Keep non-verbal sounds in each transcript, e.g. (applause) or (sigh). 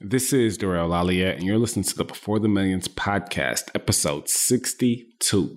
This is DeRay Olalaye, and you're listening to the Before the Millions podcast, episode 62.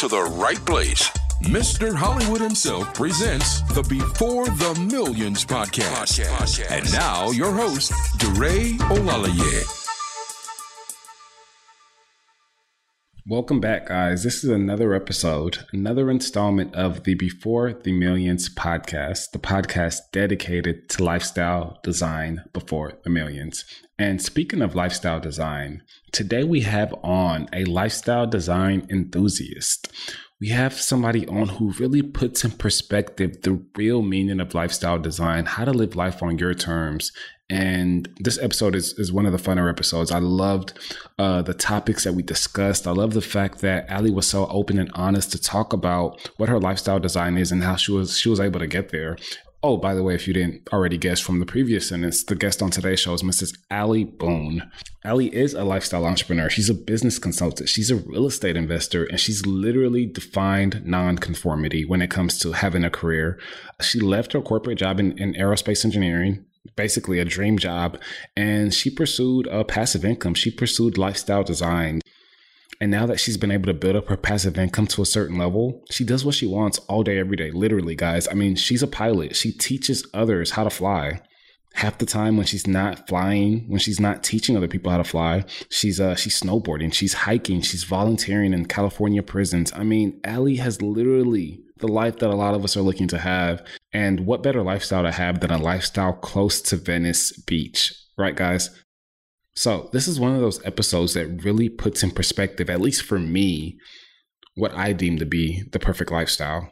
to the right place. Mr. Hollywood himself presents the Before the Millions podcast. And now, your host, DeRay Olalaye. Welcome back, guys. This is another episode, another installment of the Before the Millions podcast, the podcast dedicated to lifestyle design before the millions. And speaking of lifestyle design, today we have on a lifestyle design enthusiast. We have somebody on who really puts in perspective the real meaning of lifestyle design, how to live life on your terms, and this episode is, is one of the funner episodes. I loved uh, the topics that we discussed. I love the fact that Ali was so open and honest to talk about what her lifestyle design is and how she was she was able to get there. Oh, by the way, if you didn't already guess from the previous sentence, the guest on today's show is Mrs. Ali Boone. Ali is a lifestyle entrepreneur. She's a business consultant. She's a real estate investor, and she's literally defined nonconformity when it comes to having a career. She left her corporate job in, in aerospace engineering basically a dream job. And she pursued a passive income. She pursued lifestyle design. And now that she's been able to build up her passive income to a certain level, she does what she wants all day, every day. Literally, guys. I mean, she's a pilot. She teaches others how to fly. Half the time when she's not flying, when she's not teaching other people how to fly, she's uh she's snowboarding, she's hiking, she's volunteering in California prisons. I mean, Ali has literally the life that a lot of us are looking to have. And what better lifestyle to have than a lifestyle close to Venice Beach, right, guys? So, this is one of those episodes that really puts in perspective, at least for me, what I deem to be the perfect lifestyle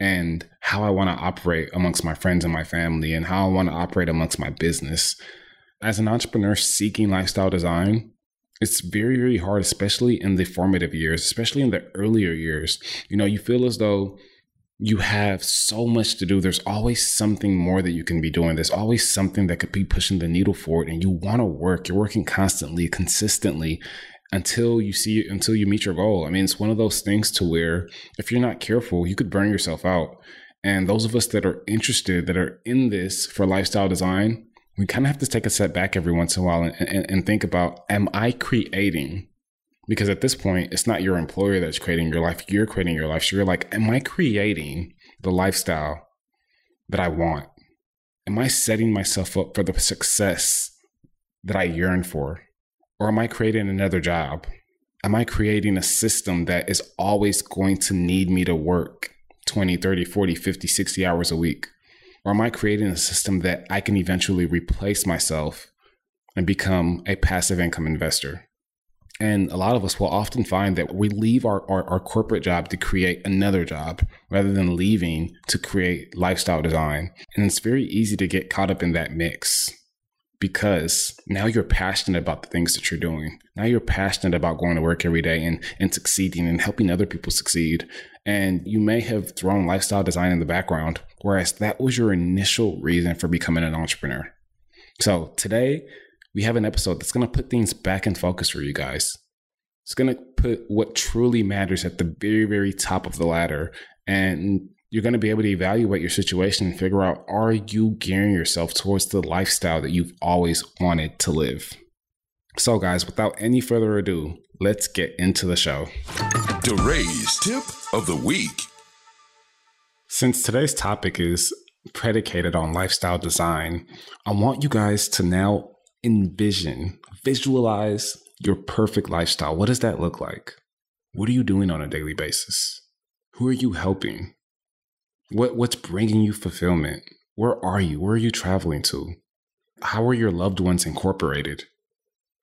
and how I want to operate amongst my friends and my family and how I want to operate amongst my business. As an entrepreneur seeking lifestyle design, it's very, very hard, especially in the formative years, especially in the earlier years. You know, you feel as though you have so much to do. There's always something more that you can be doing. There's always something that could be pushing the needle forward, and you want to work. You're working constantly, consistently until you see until you meet your goal. I mean, it's one of those things to where if you're not careful, you could burn yourself out. And those of us that are interested, that are in this for lifestyle design, we kind of have to take a step back every once in a while and, and, and think about: Am I creating because at this point it's not your employer that's creating your life you're creating your life. So you're like am i creating the lifestyle that i want? Am i setting myself up for the success that i yearn for? Or am i creating another job? Am i creating a system that is always going to need me to work 20 30 40 50 60 hours a week? Or am i creating a system that i can eventually replace myself and become a passive income investor and a lot of us will often find that we leave our, our, our, corporate job to create another job rather than leaving to create lifestyle design. And it's very easy to get caught up in that mix because now you're passionate about the things that you're doing. Now you're passionate about going to work every day and, and succeeding and helping other people succeed. And you may have thrown lifestyle design in the background, whereas that was your initial reason for becoming an entrepreneur. So today, we have an episode that's going to put things back in focus for you guys. It's going to put what truly matters at the very, very top of the ladder. And you're going to be able to evaluate your situation and figure out are you gearing yourself towards the lifestyle that you've always wanted to live? So, guys, without any further ado, let's get into the show. DeRay's tip of the week. Since today's topic is predicated on lifestyle design, I want you guys to now envision, visualize your perfect lifestyle. What does that look like? What are you doing on a daily basis? Who are you helping? What, what's bringing you fulfillment? Where are you? Where are you traveling to? How are your loved ones incorporated?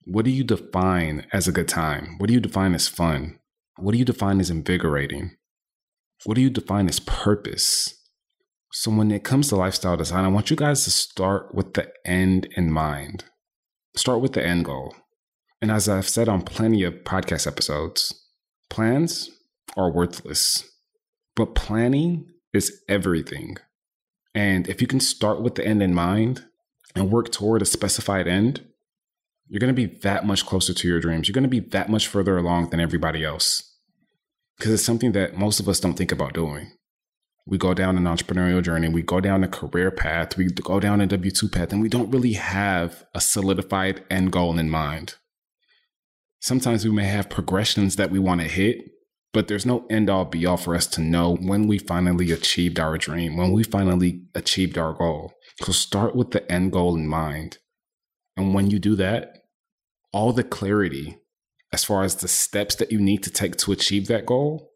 What do you define as a good time? What do you define as fun? What do you define as invigorating? What do you define as purpose? So, when it comes to lifestyle design, I want you guys to start with the end in mind. Start with the end goal. And as I've said on plenty of podcast episodes, plans are worthless, but planning is everything. And if you can start with the end in mind and work toward a specified end, you're going to be that much closer to your dreams. You're going to be that much further along than everybody else. Because it's something that most of us don't think about doing we go down an entrepreneurial journey, we go down a career path, we go down a W 2 path, and we don't really have a solidified end goal in mind. Sometimes we may have progressions that we want to hit, but there's no end all be all for us to know when we finally achieved our dream, when we finally achieved our goal. So start with the end goal in mind. And when you do that, all the clarity as far as the steps that you need to take to achieve that goal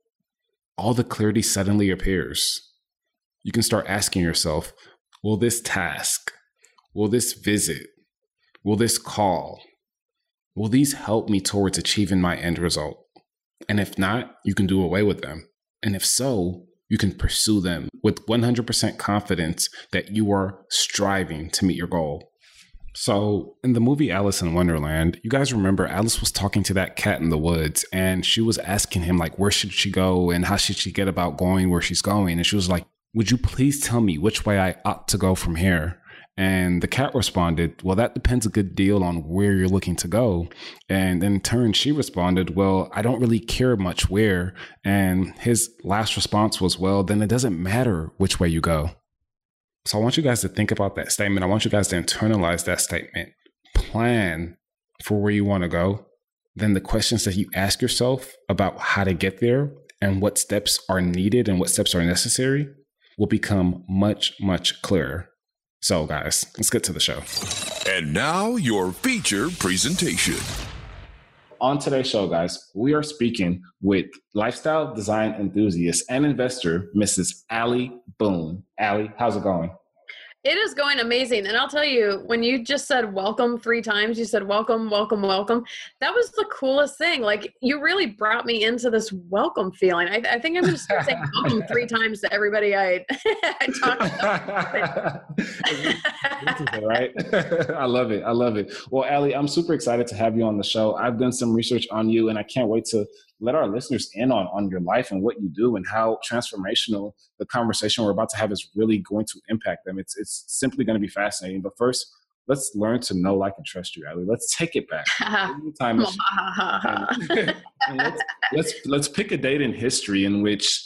all the clarity suddenly appears. You can start asking yourself, will this task, will this visit, will this call, will these help me towards achieving my end result? And if not, you can do away with them. And if so, you can pursue them with 100% confidence that you are striving to meet your goal. So, in the movie Alice in Wonderland, you guys remember Alice was talking to that cat in the woods and she was asking him, like, where should she go and how should she get about going where she's going? And she was like, Would you please tell me which way I ought to go from here? And the cat responded, Well, that depends a good deal on where you're looking to go. And in turn, she responded, Well, I don't really care much where. And his last response was, Well, then it doesn't matter which way you go. So I want you guys to think about that statement. I want you guys to internalize that statement. Plan for where you want to go. Then the questions that you ask yourself about how to get there and what steps are needed and what steps are necessary will become much, much clearer. So, guys, let's get to the show. And now, your feature presentation. On today's show, guys, we are speaking with lifestyle design enthusiast and investor, Mrs. Ali Boone. Ali, how's it going? It is going amazing. And I'll tell you, when you just said welcome three times, you said welcome, welcome, welcome. That was the coolest thing. Like, you really brought me into this welcome feeling. I, I think I'm going to start saying (laughs) welcome three times to everybody I, (laughs) I talk to. (laughs) right? I love it. I love it. Well, Ali, I'm super excited to have you on the show. I've done some research on you, and I can't wait to let our listeners in on, on your life and what you do and how transformational the conversation we're about to have is really going to impact them. It's, it's simply going to be fascinating. But first, let's learn to know, like, and trust you, Ali. Let's take it back. (laughs) Time (laughs) let's, let's, let's pick a date in history in which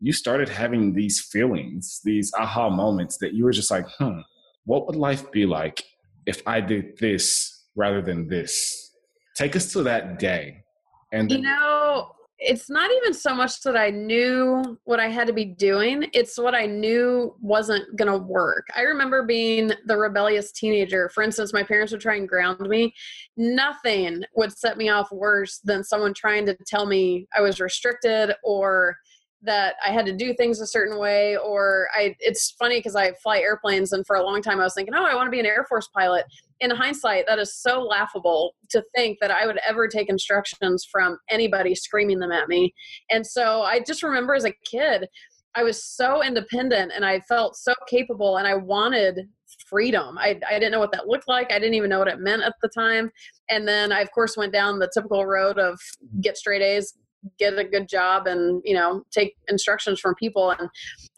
you started having these feelings, these aha moments that you were just like, hmm, what would life be like if I did this rather than this? Take us to that day. And you know, it's not even so much that I knew what I had to be doing, it's what I knew wasn't going to work. I remember being the rebellious teenager. For instance, my parents would try and ground me. Nothing would set me off worse than someone trying to tell me I was restricted or that I had to do things a certain way or I it's funny because I fly airplanes and for a long time I was thinking, "Oh, I want to be an Air Force pilot." In hindsight, that is so laughable to think that I would ever take instructions from anybody screaming them at me. And so I just remember as a kid, I was so independent and I felt so capable and I wanted freedom. I, I didn't know what that looked like. I didn't even know what it meant at the time. And then I, of course, went down the typical road of get straight A's, get a good job and you know take instructions from people and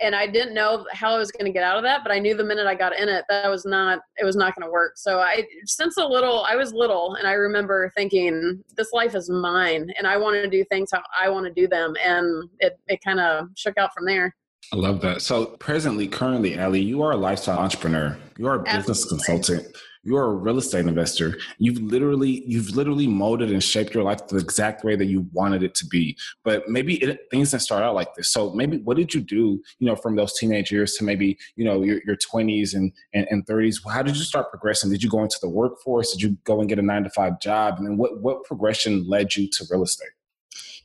and i didn't know how i was going to get out of that but i knew the minute i got in it that was not it was not going to work so i since a little i was little and i remember thinking this life is mine and i want to do things how i want to do them and it, it kind of shook out from there I love that. So presently, currently, Ali, you are a lifestyle entrepreneur. You are a business Absolutely. consultant. You're a real estate investor. You've literally you've literally molded and shaped your life the exact way that you wanted it to be. But maybe it, things didn't start out like this. So maybe what did you do, you know, from those teenage years to maybe, you know, your, your 20s and, and, and 30s? How did you start progressing? Did you go into the workforce? Did you go and get a nine to five job? And then what, what progression led you to real estate?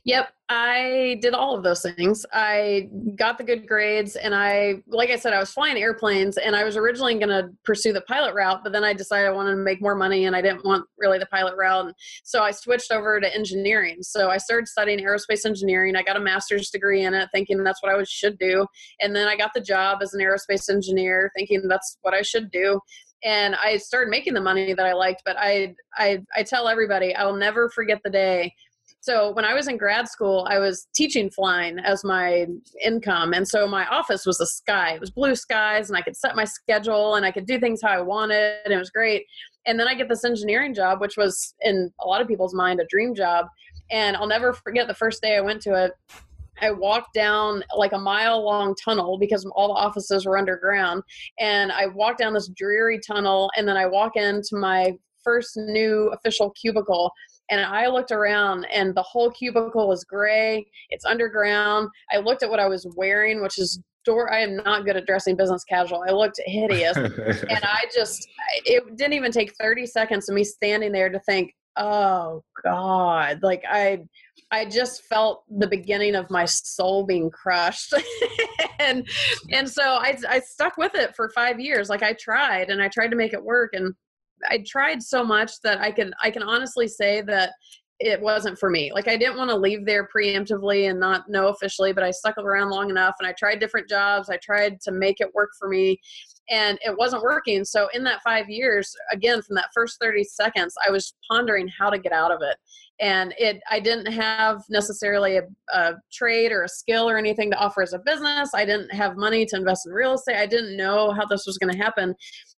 Yep, I did all of those things. I got the good grades, and I, like I said, I was flying airplanes, and I was originally going to pursue the pilot route, but then I decided I wanted to make more money, and I didn't want really the pilot route, and so I switched over to engineering. So I started studying aerospace engineering. I got a master's degree in it, thinking that's what I should do, and then I got the job as an aerospace engineer, thinking that's what I should do and I started making the money that I liked. But I, I, I tell everybody, I will never forget the day so when I was in grad school, I was teaching flying as my income. And so my office was the sky. It was blue skies and I could set my schedule and I could do things how I wanted. And it was great. And then I get this engineering job, which was in a lot of people's mind a dream job. And I'll never forget the first day I went to it. I walked down like a mile long tunnel because all the offices were underground. And I walked down this dreary tunnel and then I walk into my first new official cubicle and I looked around and the whole cubicle was gray. It's underground. I looked at what I was wearing, which is door. I am not good at dressing business casual. I looked hideous. and I just, it didn't even take 30 seconds of me standing there to think, oh God, like I, I just felt the beginning of my soul being crushed. (laughs) and, and so I, I stuck with it for five years. Like I tried and I tried to make it work. And, I tried so much that I can I can honestly say that it wasn't for me. Like I didn't want to leave there preemptively and not know officially, but I stuck around long enough and I tried different jobs. I tried to make it work for me and it wasn't working. So in that 5 years, again from that first 30 seconds, I was pondering how to get out of it and it i didn't have necessarily a, a, trade or a skill or anything to offer as a business. I didn't have money to invest in real estate. I didn't know how this was going to happen.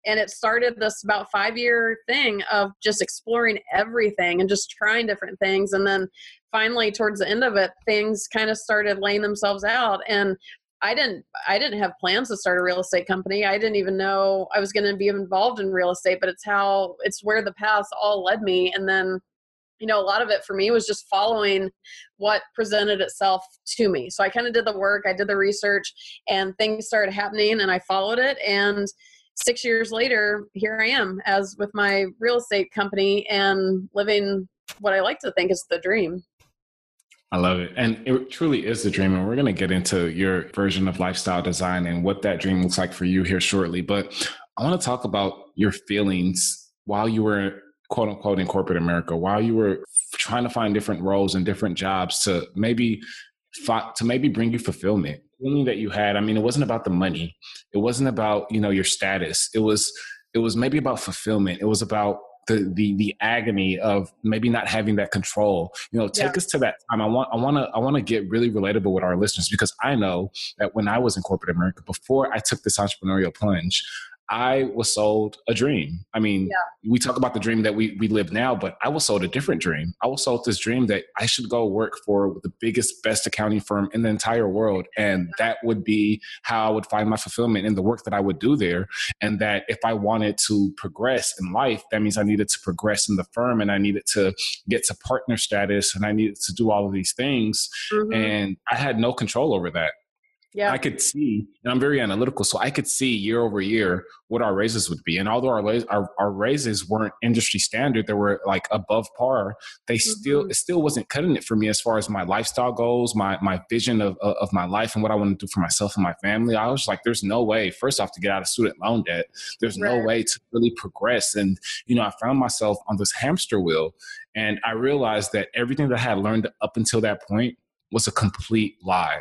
And it started this about five year thing of just exploring everything and just trying different things. And then finally towards the end of it things kind of started laying themselves out. And I didn't I didn't have plans to start a real estate company. I didn't even know I was going to be involved in real estate, but it's how it's where the paths all led me. And then you know, a lot of it for me was just following what presented itself to me. So I kind of did the work, I did the research, and things started happening, and I followed it. And six years later, here I am as with my real estate company and living what I like to think is the dream. I love it. And it truly is the dream. And we're going to get into your version of lifestyle design and what that dream looks like for you here shortly. But I want to talk about your feelings while you were quote unquote in corporate America while you were trying to find different roles and different jobs to maybe to maybe bring you fulfillment feeling that you had i mean it wasn't about the money. It wasn't about you know your status. It was it was maybe about fulfillment. It was about the the the agony of maybe not having that control. You know take yeah. us to that time. I want i want to i want to get really relatable with our listeners because i know that when i was in corporate america before i took this entrepreneurial plunge I was sold a dream. I mean, yeah. we talk about the dream that we, we live now, but I was sold a different dream. I was sold this dream that I should go work for the biggest, best accounting firm in the entire world. And that would be how I would find my fulfillment in the work that I would do there. And that if I wanted to progress in life, that means I needed to progress in the firm and I needed to get to partner status and I needed to do all of these things. Mm-hmm. And I had no control over that yeah. I could see, and I'm very analytical, so I could see year over year what our raises would be. And although our our, our raises weren't industry standard, they were like above par. They mm-hmm. still it still wasn't cutting it for me as far as my lifestyle goals, my my vision of of my life and what I want to do for myself and my family. I was like, there's no way. First off, to get out of student loan debt, there's right. no way to really progress. And you know, I found myself on this hamster wheel, and I realized that everything that I had learned up until that point was a complete lie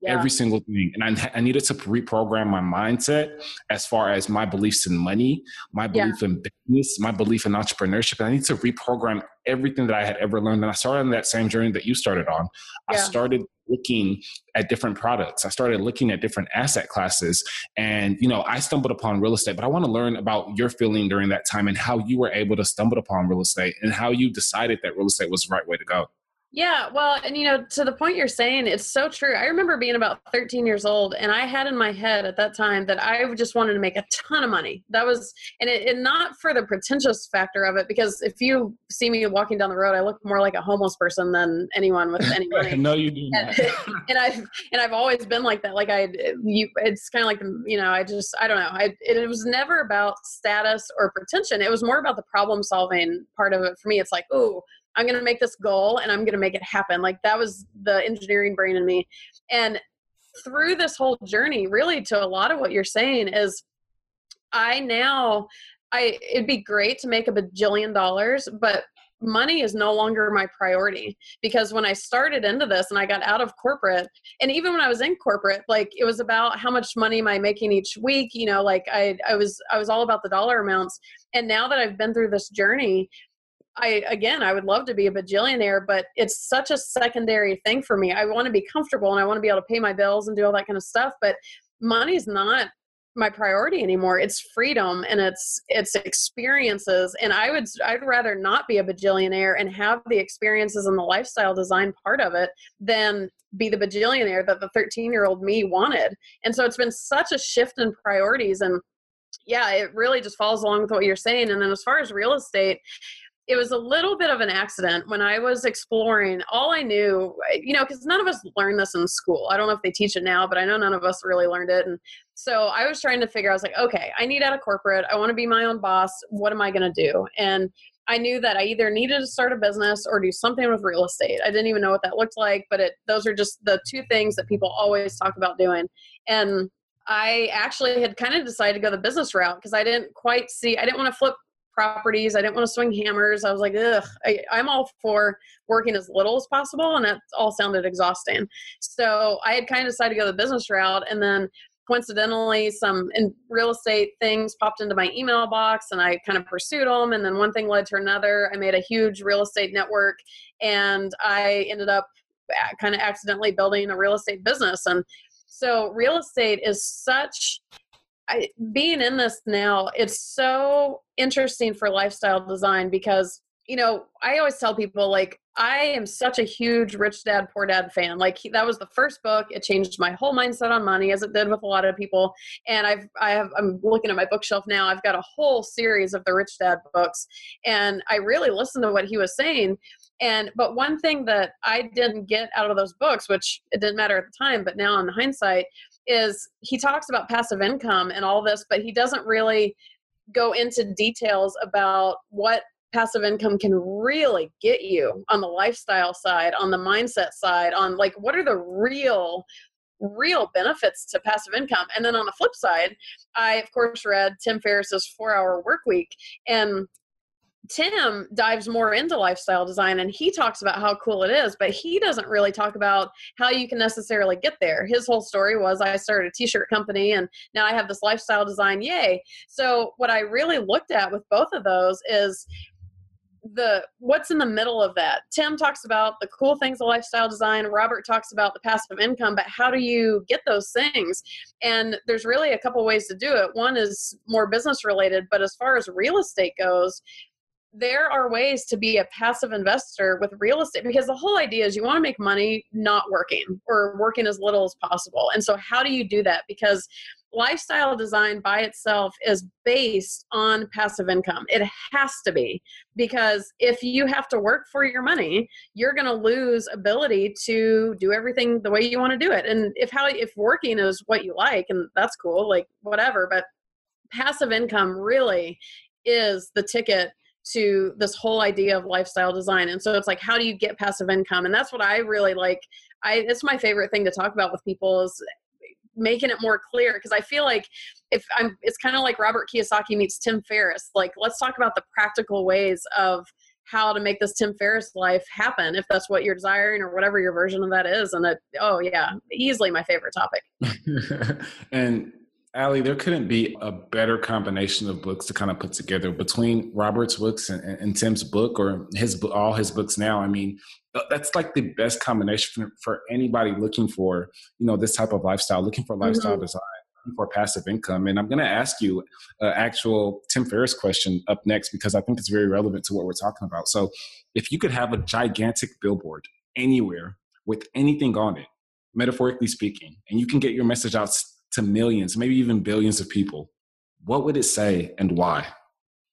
yeah. every single thing. And I, I, needed to reprogram my mindset as far as my beliefs in money, my belief yeah. in business, my belief in entrepreneurship. And I need to reprogram everything that I had ever learned. And I started on that same journey that you started on. Yeah. I started looking at different products. I started looking at different asset classes. And, you know, I stumbled upon real estate, but I want to learn about your feeling during that time and how you were able to stumble upon real estate and how you decided that real estate was the right way to go. Yeah, well, and you know, to the point you're saying, it's so true. I remember being about 13 years old, and I had in my head at that time that I just wanted to make a ton of money. That was, and it, and not for the pretentious factor of it, because if you see me walking down the road, I look more like a homeless person than anyone with any (laughs) money. no, you do not. And, (laughs) and I've and I've always been like that. Like I, you, it's kind of like you know, I just, I don't know. I, it, it was never about status or pretension. It was more about the problem solving part of it for me. It's like, oh I'm going to make this goal and I'm going to make it happen. Like that was the engineering brain in me. And through this whole journey, really to a lot of what you're saying is I now I it'd be great to make a bajillion dollars, but money is no longer my priority because when I started into this and I got out of corporate and even when I was in corporate like it was about how much money am I making each week you know like I I was I was all about the dollar amounts and now that I've been through this journey I again, I would love to be a bajillionaire, but it's such a secondary thing for me. I want to be comfortable and I want to be able to pay my bills and do all that kind of stuff, but money's not my priority anymore. It's freedom and it's it's experiences and I would I'd rather not be a bajillionaire and have the experiences and the lifestyle design part of it than be the bajillionaire that the 13-year-old me wanted. And so it's been such a shift in priorities and yeah, it really just follows along with what you're saying. And then as far as real estate, it was a little bit of an accident when I was exploring. All I knew, you know, because none of us learned this in school. I don't know if they teach it now, but I know none of us really learned it. And so I was trying to figure. I was like, okay, I need out of corporate. I want to be my own boss. What am I going to do? And I knew that I either needed to start a business or do something with real estate. I didn't even know what that looked like, but it those are just the two things that people always talk about doing. And I actually had kind of decided to go the business route because I didn't quite see, I didn't want to flip properties. I didn't want to swing hammers. I was like, ugh, I, I'm all for working as little as possible. And that all sounded exhausting. So I had kind of decided to go the business route. And then coincidentally, some in real estate things popped into my email box and I kind of pursued them. And then one thing led to another. I made a huge real estate network and I ended up uh, kind of accidentally building a real estate business. And so real estate is such I, being in this now, it's so interesting for lifestyle design because you know I always tell people like I am such a huge Rich Dad Poor Dad fan. Like he, that was the first book. It changed my whole mindset on money, as it did with a lot of people. And I've I have I'm looking at my bookshelf now. I've got a whole series of the Rich Dad books, and I really listened to what he was saying. And but one thing that I didn't get out of those books, which it didn't matter at the time, but now in hindsight, is he talks about passive income and all this, but he doesn't really go into details about what passive income can really get you on the lifestyle side, on the mindset side, on like what are the real real benefits to passive income. And then on the flip side, I of course read Tim Ferriss's 4-hour work week and Tim dives more into lifestyle design and he talks about how cool it is, but he doesn't really talk about how you can necessarily get there. His whole story was I started a t shirt company and now I have this lifestyle design, yay. So, what I really looked at with both of those is the what's in the middle of that tim talks about the cool things of lifestyle design robert talks about the passive income but how do you get those things and there's really a couple ways to do it one is more business related but as far as real estate goes there are ways to be a passive investor with real estate because the whole idea is you want to make money not working or working as little as possible. And so, how do you do that? Because lifestyle design by itself is based on passive income. It has to be because if you have to work for your money, you're going to lose ability to do everything the way you want to do it. And if how if working is what you like and that's cool, like whatever, but passive income really is the ticket to this whole idea of lifestyle design. And so it's like how do you get passive income? And that's what i really like. I it's my favorite thing to talk about with people is making it more clear because i feel like if i'm it's kind of like robert kiyosaki meets tim ferriss. Like let's talk about the practical ways of how to make this tim ferriss life happen if that's what you're desiring or whatever your version of that is. And it, oh yeah easily my favorite topic. (laughs) And Ali, there couldn't be a better combination of books to kind of put together between Robert's books and, and Tim's book or his all his books now. I mean, that's like the best combination for, for anybody looking for you know this type of lifestyle, looking for lifestyle mm-hmm. design, looking for passive income. And I'm going to ask you an actual Tim Ferriss question up next because I think it's very relevant to what we're talking about. So, if you could have a gigantic billboard anywhere with anything on it, metaphorically speaking, and you can get your message out to millions, maybe even billions of people, what would it say and why?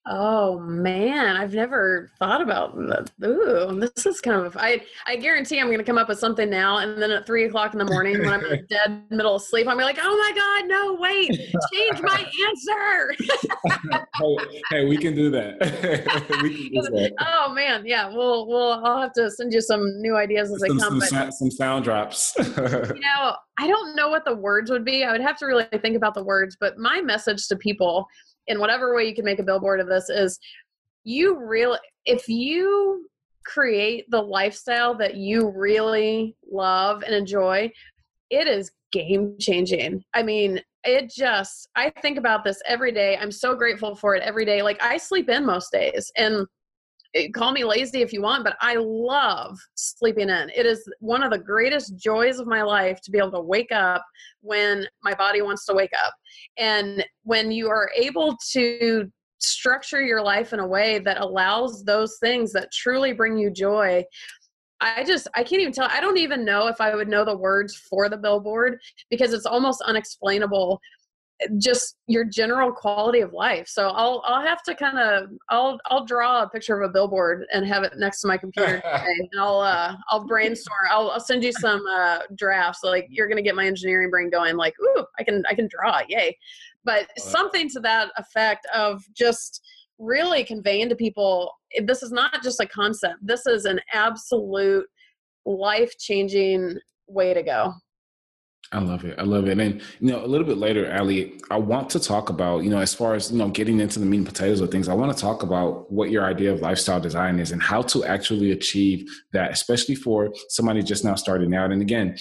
Oh man, I've never thought about that. Ooh, this is kind of I I guarantee I'm gonna come up with something now and then at three o'clock in the morning when I'm in (laughs) dead middle of sleep, I'm like, oh my god, no, wait, change my answer. (laughs) hey, hey, we can do that. (laughs) we can do that. Oh man, yeah, we'll we'll I'll have to send you some new ideas as some, they come. Some, but, some sound drops. you know, I don't know what the words would be. I would have to really think about the words, but my message to people in whatever way you can make a billboard of this is you really if you create the lifestyle that you really love and enjoy it is game changing. I mean it just i think about this every day. I'm so grateful for it every day. Like i sleep in most days and eh, call me lazy if you want but i love sleeping in. It is one of the greatest joys of my life to be able to wake up when my body wants to wake up and when you are able to structure your life in a way that allows those things that truly bring you joy I just I can't even tell I don't even know if I would know the words for the billboard because it's almost unexplainable just your general quality of life. So I'll I'll have to kind of I'll I'll draw a picture of a billboard and have it next to my computer (laughs) today. and I'll uh I'll brainstorm. I'll I'll send you some uh drafts. Like you're gonna get my engineering brain going. Like ooh, I can I can draw. Yay! But something to that effect of just really conveying to people this is not just a concept. This is an absolute life changing way to go. I love it. I love it. And you know, a little bit later, Ali, I want to talk about, you know, as far as, you know, getting into the meat and potatoes of things, I want to talk about what your idea of lifestyle design is and how to actually achieve that, especially for somebody just now starting out. And again,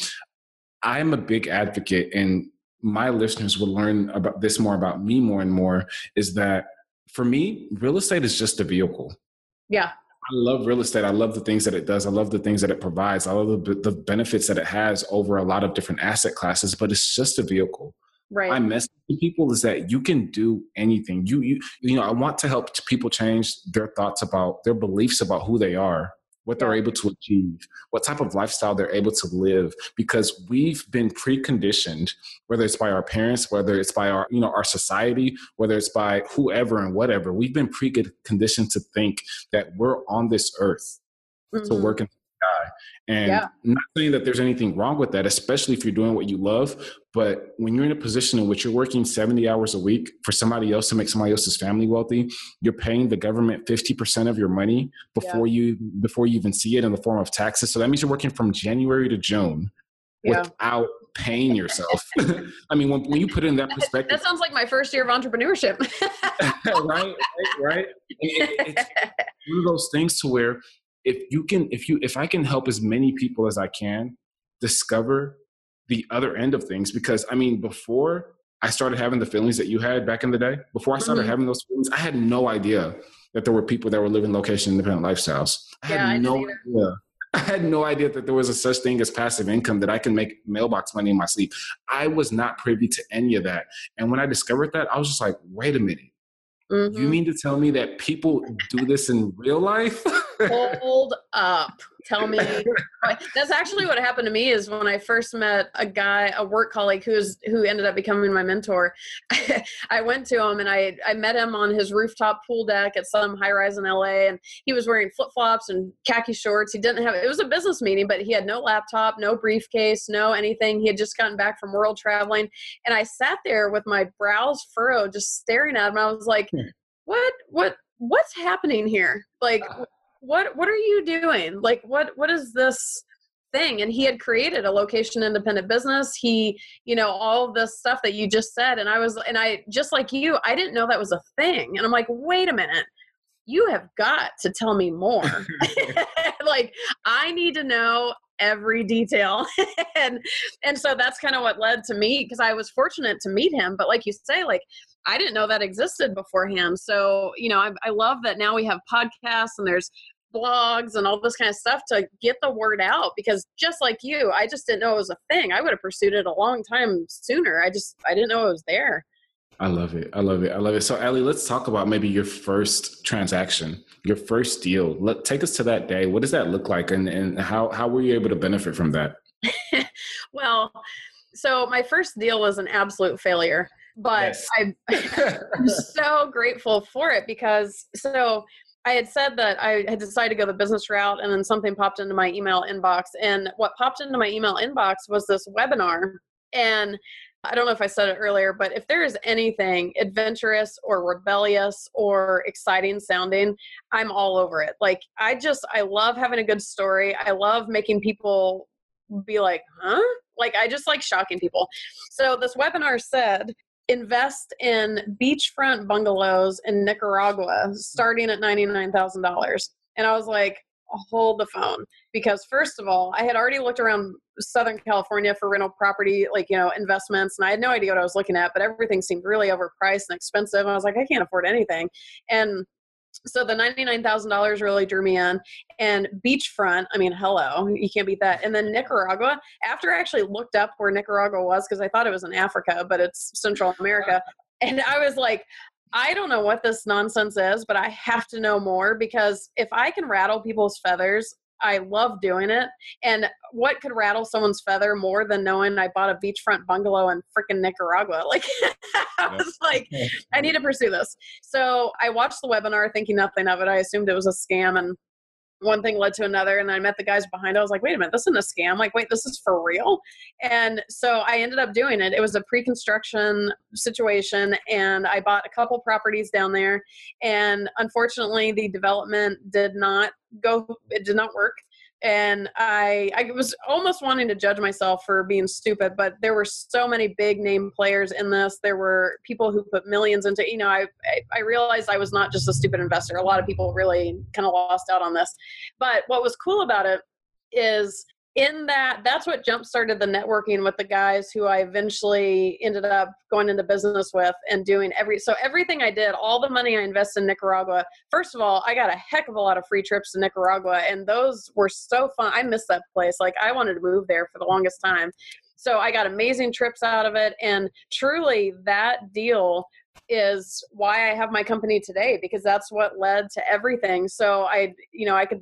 I'm a big advocate and my listeners will learn about this more about me more and more is that for me, real estate is just a vehicle. Yeah. I love real estate. I love the things that it does. I love the things that it provides. I love the, the benefits that it has over a lot of different asset classes, but it's just a vehicle. Right. My message to people is that you can do anything. You you you know, I want to help people change their thoughts about their beliefs about who they are what they're able to achieve, what type of lifestyle they're able to live, because we've been preconditioned, whether it's by our parents, whether it's by our, you know, our society, whether it's by whoever and whatever, we've been preconditioned to think that we're on this earth mm-hmm. to work and. And yeah. Not saying that there's anything wrong with that, especially if you're doing what you love. But when you're in a position in which you're working 70 hours a week for somebody else to make somebody else's family wealthy, you're paying the government 50% of your money before yeah. you before you even see it in the form of taxes. So that means you're working from January to June yeah. without paying yourself. (laughs) I mean, when, when you put it in that (laughs) perspective, that sounds like my first year of entrepreneurship. (laughs) right, right, right. It, it's one of those things to where if you can if you if i can help as many people as i can discover the other end of things because i mean before i started having the feelings that you had back in the day before i started mm-hmm. having those feelings i had no idea that there were people that were living location independent lifestyles i yeah, had I no idea (laughs) I had no idea that there was a such thing as passive income that I can make mailbox money in my sleep. I was not privy to any of that. And when I discovered that, I was just like, wait a minute. Mm-hmm. You mean to tell me that people do this in real life? (laughs) Hold up. Tell me. That's actually what happened to me is when I first met a guy, a work colleague who's who ended up becoming my mentor. (laughs) I went to him and I I met him on his rooftop pool deck at some high rise in LA and he was wearing flip-flops and khaki shorts. He didn't have it was a business meeting, but he had no laptop, no briefcase, no anything. He had just gotten back from world traveling. And I sat there with my brows furrowed, just staring at him. I was like, hmm. what what what's happening here? Like uh what what are you doing? Like what what is this thing? And he had created a location independent business. He you know all this stuff that you just said. And i was and i just like you i didn't know that was a thing. And i'm like wait a minute. You have got to tell me more. (laughs) (laughs) Like i need to know every detail. (laughs) And and so that's kind of what led to me because i was fortunate to meet him. But like you say like i didn't know that existed beforehand. So you know I, I love that now we have podcasts and there's blogs and all this kind of stuff to get the word out because just like you i just didn't know it was a thing i would have pursued it a long time sooner i just i didn't know it was there I love it. I love it. I love it. So, Ellie, let's talk about maybe your first transaction, your first deal. Let take us to that day. What does that look like, and and how how were you able to benefit from that? (laughs) well, so my first deal was an absolute failure, but yes. I, (laughs) I'm so grateful for it because so I had said that I had decided to go the business route, and then something popped into my email inbox. And what popped into my email inbox was this webinar. And I don't know if I said it earlier, but if there is anything adventurous or rebellious or exciting sounding, I'm all over it. Like, I just, I love having a good story. I love making people be like, huh? Like, I just like shocking people. So, this webinar said, invest in beachfront bungalows in Nicaragua starting at $99,000. And I was like, hold the phone because first of all i had already looked around southern california for rental property like you know investments and i had no idea what i was looking at but everything seemed really overpriced and expensive and i was like i can't afford anything and so the $99,000 really drew me in. And beachfront I mean hello you can't beat that. And then Nicaragua after I actually looked up where Nicaragua was because I thought it was in Africa but it's Central America. Uh-huh. And I was like I don't know what this nonsense is, but I have to know more because if I can rattle people's feathers, I love doing it. And what could rattle someone's feather more than knowing I bought a beachfront bungalow in freaking Nicaragua? (laughs) Like, I was like, (laughs) I need to pursue this. So I watched the webinar thinking nothing of it. I assumed it was a scam. And one thing led to another and i met the guys behind it. I was like wait a minute this isn't a scam. Like wait this is for real? And so i ended up doing it. It was a pre-construction situation and i bought a couple properties down there and unfortunately the development did not go it did not work and I I was almost wanting to judge myself for being stupid, but there were so many big name players in this. There were people who put millions into. You know, I I realized I was not just a stupid investor. A lot of people really kind of lost out on this. But what was cool about it is in that that's what jump started the networking with the guys who i eventually ended up going into business with and doing every so everything i did all the money i invested in nicaragua first of all i got a heck of a lot of free trips to nicaragua and those were so fun. I missed that place. Like i wanted to move there for the longest time. So i got amazing trips out of it and truly that deal is why I have my company today because that's what led to everything. So I, you know, I could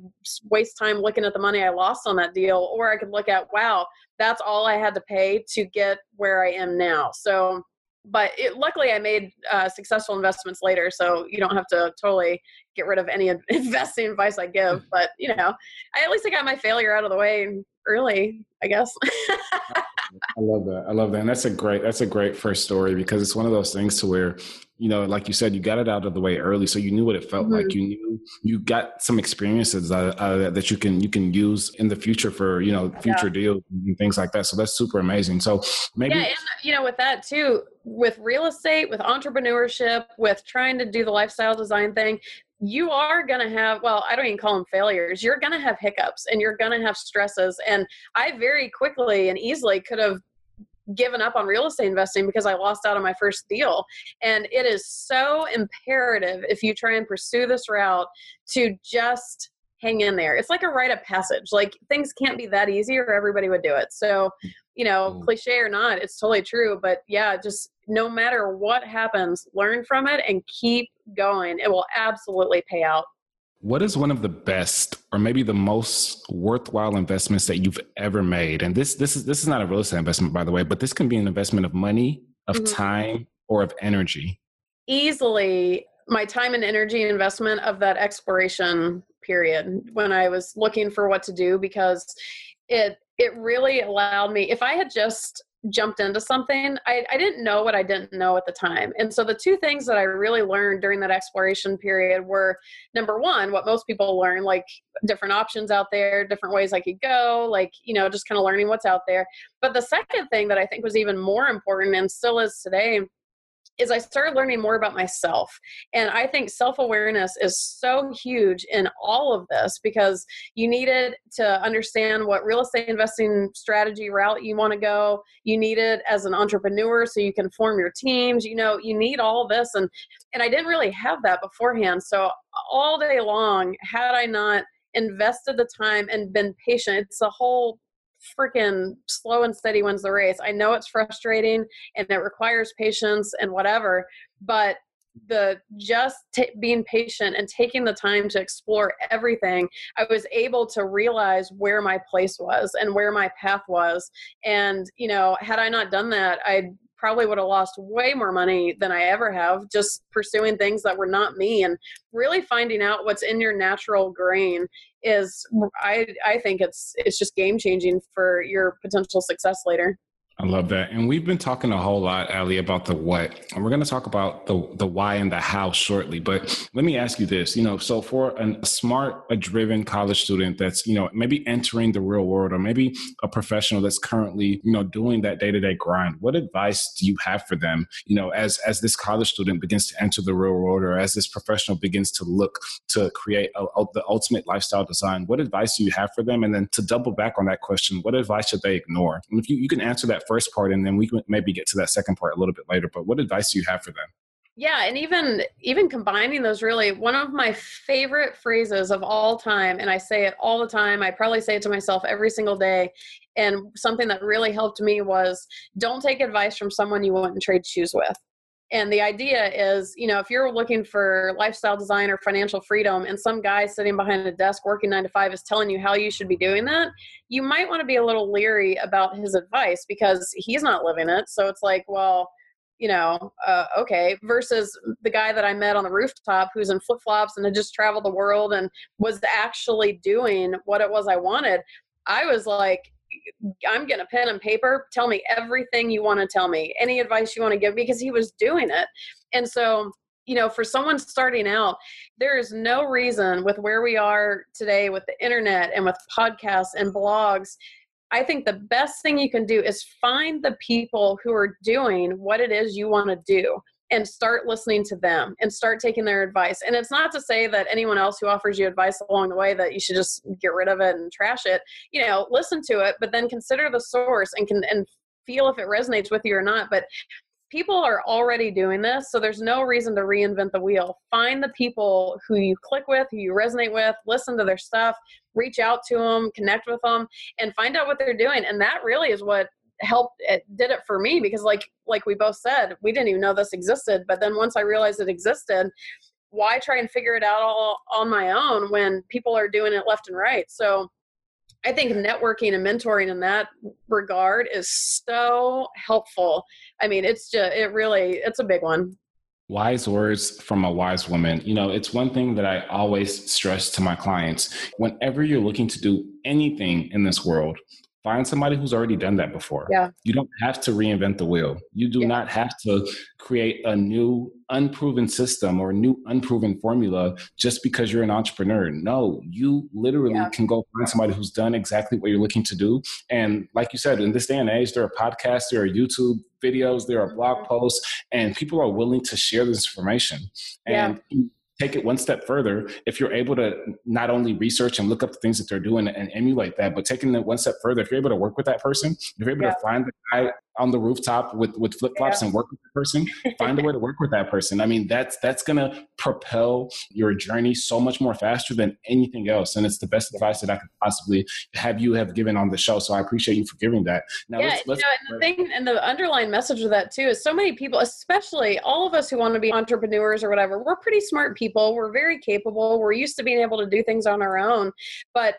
waste time looking at the money I lost on that deal, or I could look at, wow, that's all I had to pay to get where I am now. So, but it, luckily I made uh, successful investments later, so you don't have to totally get rid of any (laughs) investing advice I give. (laughs) But you know, I at least I got my failure out of the way early, I guess. (laughs) I love that. I love that. And that's a great that's a great first story because it's one of those things to where, you know, like you said, you got it out of the way early. So you knew what it felt mm-hmm. like. You knew you got some experiences uh, uh, that you can you can use in the future for, you know, future yeah. deals and things like that. So that's super amazing. So maybe Yeah, and you know, with that too, with real estate, with entrepreneurship, with trying to do the lifestyle design thing, you are going to have well i don't even call them failures you're going to have hiccups and you're going to have stresses and i very quickly and easily could have given up on real estate investing because i lost out on my first deal and it is so imperative if you try and pursue this route to just hang in there. It's like a rite of passage like things can't be that easy or everybody would do it so you know mm. cliche or not it's totally true but yeah just no matter what happens, learn from it and keep going. It will absolutely pay out. What is one of the best or maybe the most worthwhile investments that you've ever made? And this this is this is not a real estate investment by the way, but this can be an investment of money, of mm-hmm. time, or of energy. Easily my time and energy investment of that exploration period when I was looking for what to do because it it really allowed me if I had just jumped into something, I, I didn't know what I didn't know at the time. And so the two things that I really learned during that exploration period were number one, what most people learn, like different options out there, different ways I could go, like, you know, just kind of learning what's out there. But the second thing that I think was even more important and still is today is I started learning more about myself. And I think self awareness is so huge in all of this because you needed to understand what real estate investing strategy route you want to go. You need it as an entrepreneur so you can form your teams. You know, you need all this. And, and I didn't really have that beforehand. So all day long, had I not invested the time and been patient, it's a whole freaking slow and steady wins the race. I know it's frustrating and it requires patience and whatever, but the just t- being patient and taking the time to explore everything i was able to realize where my place was and where my path was and you know had i not done that i probably would have lost way more money than I ever have just pursuing things that were not me and really finding out what's in your natural grain is I I think it's it's just game changing for your potential success later. I love that. And we've been talking a whole lot, Ali, about the what. And we're going to talk about the, the why and the how shortly. But let me ask you this, you know, so for a smart, a driven college student that's, you know, maybe entering the real world or maybe a professional that's currently, you know, doing that day-to-day grind, what advice do you have for them, you know, as as this college student begins to enter the real world or as this professional begins to look to create a, a, the ultimate lifestyle design, what advice do you have for them? And then to double back on that question, what advice should they ignore? And if you, you can answer first part and then we can maybe get to that second part a little bit later but what advice do you have for them? Yeah and even even combining those really one of my favorite phrases of all time and i say it all the time i probably say it to myself every single day and something that really helped me was don't take advice from someone you wouldn't trade shoes with and the idea is, you know, if you're looking for lifestyle design or financial freedom and some guy sitting behind a desk working nine to five is telling you how you should be doing that, you might want to be a little leery about his advice because he's not living it. So it's like, well, you know, uh, okay, versus the guy that I met on the rooftop who's in flip flops and had just traveled the world and was actually doing what it was I wanted. I was like, I'm getting a pen and paper. Tell me everything you want to tell me, any advice you want to give, because he was doing it. And so, you know, for someone starting out, there is no reason with where we are today with the internet and with podcasts and blogs. I think the best thing you can do is find the people who are doing what it is you want to do and start listening to them and start taking their advice. And it's not to say that anyone else who offers you advice along the way that you should just get rid of it and trash it. You know, listen to it, but then consider the source and can and feel if it resonates with you or not. But people are already doing this, so there's no reason to reinvent the wheel. Find the people who you click with, who you resonate with, listen to their stuff, reach out to them, connect with them, and find out what they're doing. And that really is what helped it did it for me because like like we both said we didn't even know this existed but then once i realized it existed why try and figure it out all on my own when people are doing it left and right so i think networking and mentoring in that regard is so helpful i mean it's just it really it's a big one Wise words from a wise woman. You know, it's one thing that I always stress to my clients. Whenever you're looking to do anything in this world, find somebody who's already done that before. Yeah. You don't have to reinvent the wheel. You do yeah. not have to create a new unproven system or a new unproven formula just because you're an entrepreneur. No, you literally yeah. can go find somebody who's done exactly what you're looking to do. And like you said, in this day and age, there are podcasts, there are YouTube videos, there are blog mm-hmm. posts, and people are willing to share this information. And yeah take it one step further, if you're able to not only research and look up the things that they're doing and emulate that, but taking it one step further, if you're able to work with that person, if you're able yeah. to find the guy on the rooftop with with flip flops yeah. and work with the person, find a way to work with that person. I mean, that's that's gonna propel your journey so much more faster than anything else. And it's the best advice that I could possibly have you have given on the show. So I appreciate you for giving that. Now, yeah, let's, let's, you know, and the thing and the underlying message of that too is so many people, especially all of us who want to be entrepreneurs or whatever, we're pretty smart people. We're very capable. We're used to being able to do things on our own, but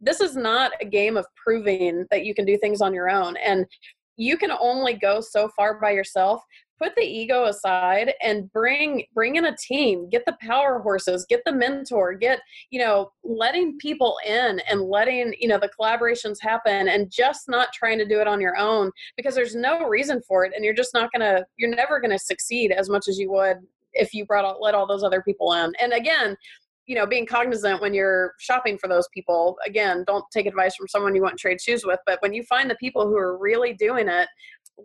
this is not a game of proving that you can do things on your own. And you can only go so far by yourself put the ego aside and bring bring in a team get the power horses get the mentor get you know letting people in and letting you know the collaborations happen and just not trying to do it on your own because there's no reason for it and you're just not gonna you're never gonna succeed as much as you would if you brought all, let all those other people in. And again you know being cognizant when you're shopping for those people again don't take advice from someone you want to trade shoes with but when you find the people who are really doing it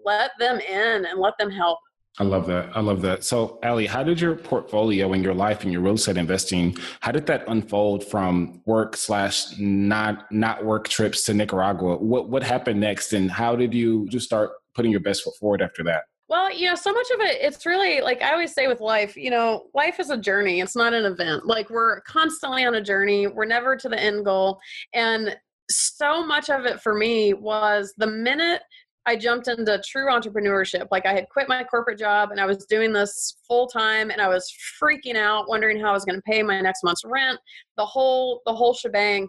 let them in and let them help I love that. I love that. So, Ali, how did your portfolio and your life and your real estate investing, how did that unfold from work slash not not work trips to Nicaragua? What what happened next, and how did you just start putting your best foot forward after that? Well, you know, so much of it, it's really like I always say with life, you know, life is a journey. It's not an event. Like we're constantly on a journey. We're never to the end goal. And so much of it for me was the minute I jumped into true entrepreneurship. Like I had quit my corporate job and I was doing this full time and I was freaking out, wondering how I was going to pay my next month's rent, the whole the whole shebang.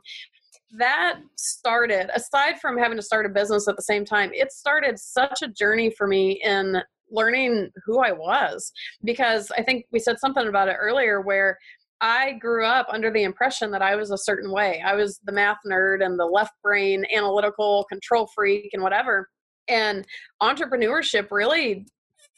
That started aside from having to start a business at the same time, it started such a journey for me in learning who I was because I think we said something about it earlier where I grew up under the impression that I was a certain way. I was the math nerd and the left brain analytical control freak and whatever and entrepreneurship really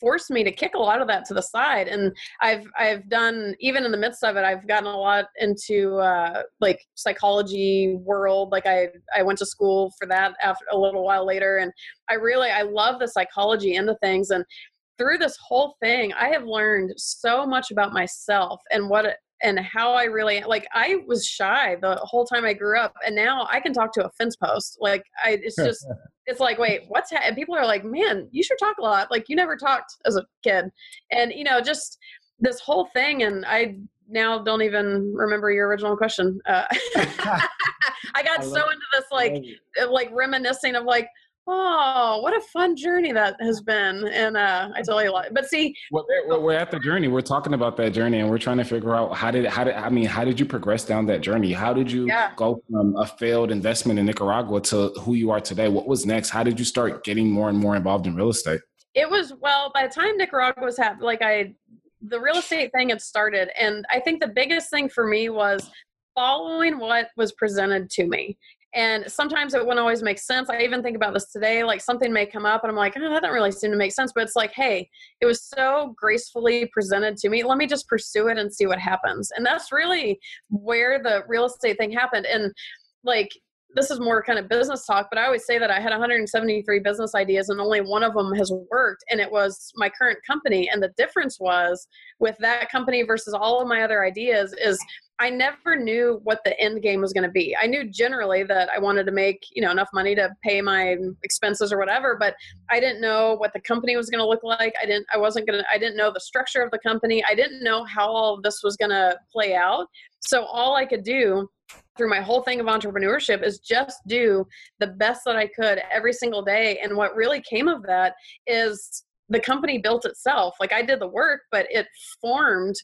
forced me to kick a lot of that to the side and i've i've done even in the midst of it i've gotten a lot into uh, like psychology world like i i went to school for that after a little while later and i really i love the psychology into things and through this whole thing i have learned so much about myself and what and how I really like I was shy the whole time I grew up and now I can talk to a fence post like I it's just (laughs) it's like wait what's ha-? and people are like man you should talk a lot like you never talked as a kid and you know just this whole thing and I now don't even remember your original question uh, (laughs) (laughs) I got I so into this like like reminiscing of like Oh, what a fun journey that has been. And uh, I tell you a lot. But see, well, we're, at the journey. We're talking about that journey and we're trying to figure out how did, how did, I mean, how did you progress down that journey? How did you yeah. go from a failed investment in Nicaragua to who you are today? What was next? How did you start getting more and more involved in real estate? It was, well, by the time Nicaragua was happening, like I, the real estate thing had started. And I think the biggest thing for me was following what was presented to me and sometimes it wouldn't always make sense. I even think about this today, like something may come up and I'm like, oh, that doesn't really seem to make sense. But it's like, hey, it was so gracefully presented to me. Let me just pursue it and see what happens. And that's really where the real estate thing happened. And like, this is more kind of business talk, but I always say that I had 173 business ideas and only one of them has worked, and it was my current company. And the difference was with that company versus all of my other ideas is I never knew what the end game was going to be. I knew generally that I wanted to make, you know, enough money to pay my expenses or whatever, but I didn't know what the company was going to look like. I didn't I wasn't going to I didn't know the structure of the company. I didn't know how all this was going to play out. So all I could do through my whole thing of entrepreneurship is just do the best that I could every single day. And what really came of that is the company built itself. Like I did the work, but it formed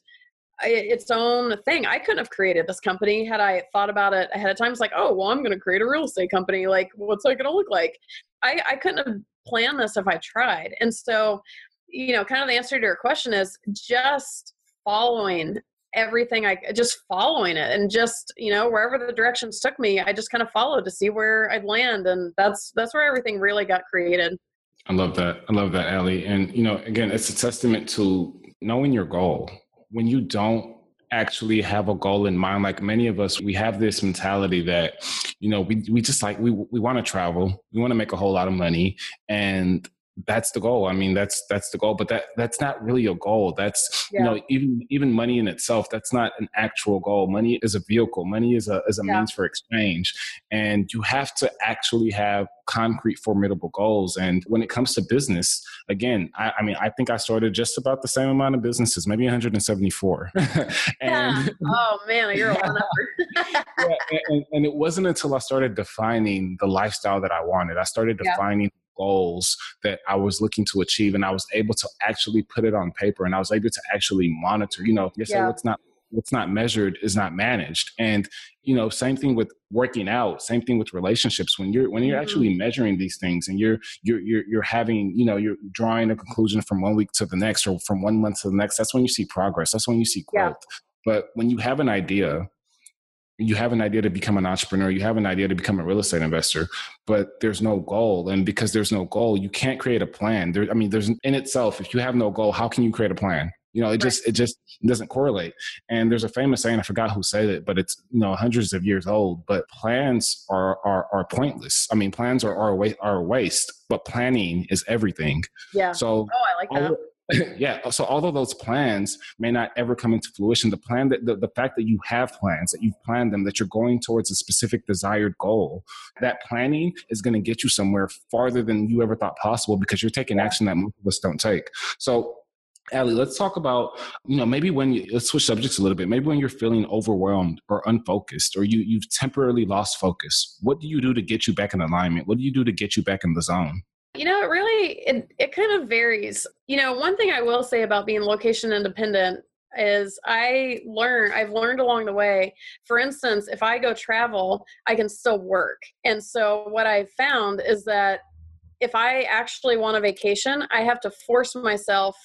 its own thing. I couldn't have created this company had I thought about it ahead of time. It's like, oh, well, I'm going to create a real estate company. Like, what's that going to look like? I, I couldn't have planned this if I tried. And so, you know, kind of the answer to your question is just following everything I just following it and just, you know, wherever the directions took me, I just kind of followed to see where I'd land. And that's, that's where everything really got created. I love that. I love that, Ali. And, you know, again, it's a testament to knowing your goal when you don't actually have a goal in mind like many of us we have this mentality that you know we we just like we we want to travel we want to make a whole lot of money and that's the goal. I mean, that's that's the goal, but that that's not really a goal. That's yeah. you know, even even money in itself, that's not an actual goal. Money is a vehicle. Money is a is a yeah. means for exchange, and you have to actually have concrete, formidable goals. And when it comes to business, again, I, I mean, I think I started just about the same amount of businesses, maybe 174. and, yeah. (laughs) (laughs) Oh man, you're a one (laughs) yeah, and, and, it wasn't until I started defining the lifestyle that I wanted. I started defining goals that I was looking to achieve, and I was able to actually put it on paper, and I was able to actually monitor. You know, you say what's not what's not measured is not managed, and you know, same thing with working out, same thing with relationships. When you're when you're mm-hmm. actually measuring these things, and you're you're you're you're having you know you're drawing a conclusion from one week to the next, or from one month to the next. That's when you see progress. That's when you see growth. Yeah. But when you have an idea you have an idea to become an entrepreneur, you have an idea to become a real estate investor, but there's no goal. And because there's no goal, you can't create a plan. There, I mean, there's in itself, if you have no goal, how can you create a plan? You know, it right. just it just doesn't correlate. And there's a famous saying, I forgot who said it, but it's you know hundreds of years old. But plans are are, are pointless. I mean, plans are are a, waste, are waste, but planning is everything. Yeah. So oh, I like that. (laughs) yeah. So although those plans may not ever come into fruition, the plan that the, the fact that you have plans, that you've planned them, that you're going towards a specific desired goal, that planning is going to get you somewhere farther than you ever thought possible because you're taking action that most of us don't take. So Ali, let's talk about, you know, maybe when you, let's switch subjects a little bit. Maybe when you're feeling overwhelmed or unfocused or you, you've temporarily lost focus, what do you do to get you back in alignment? What do you do to get you back in the zone? You know, it really, it, it kind of varies. You know, one thing I will say about being location independent is I learn I've learned along the way. For instance, if I go travel, I can still work. And so what I've found is that if I actually want a vacation, I have to force myself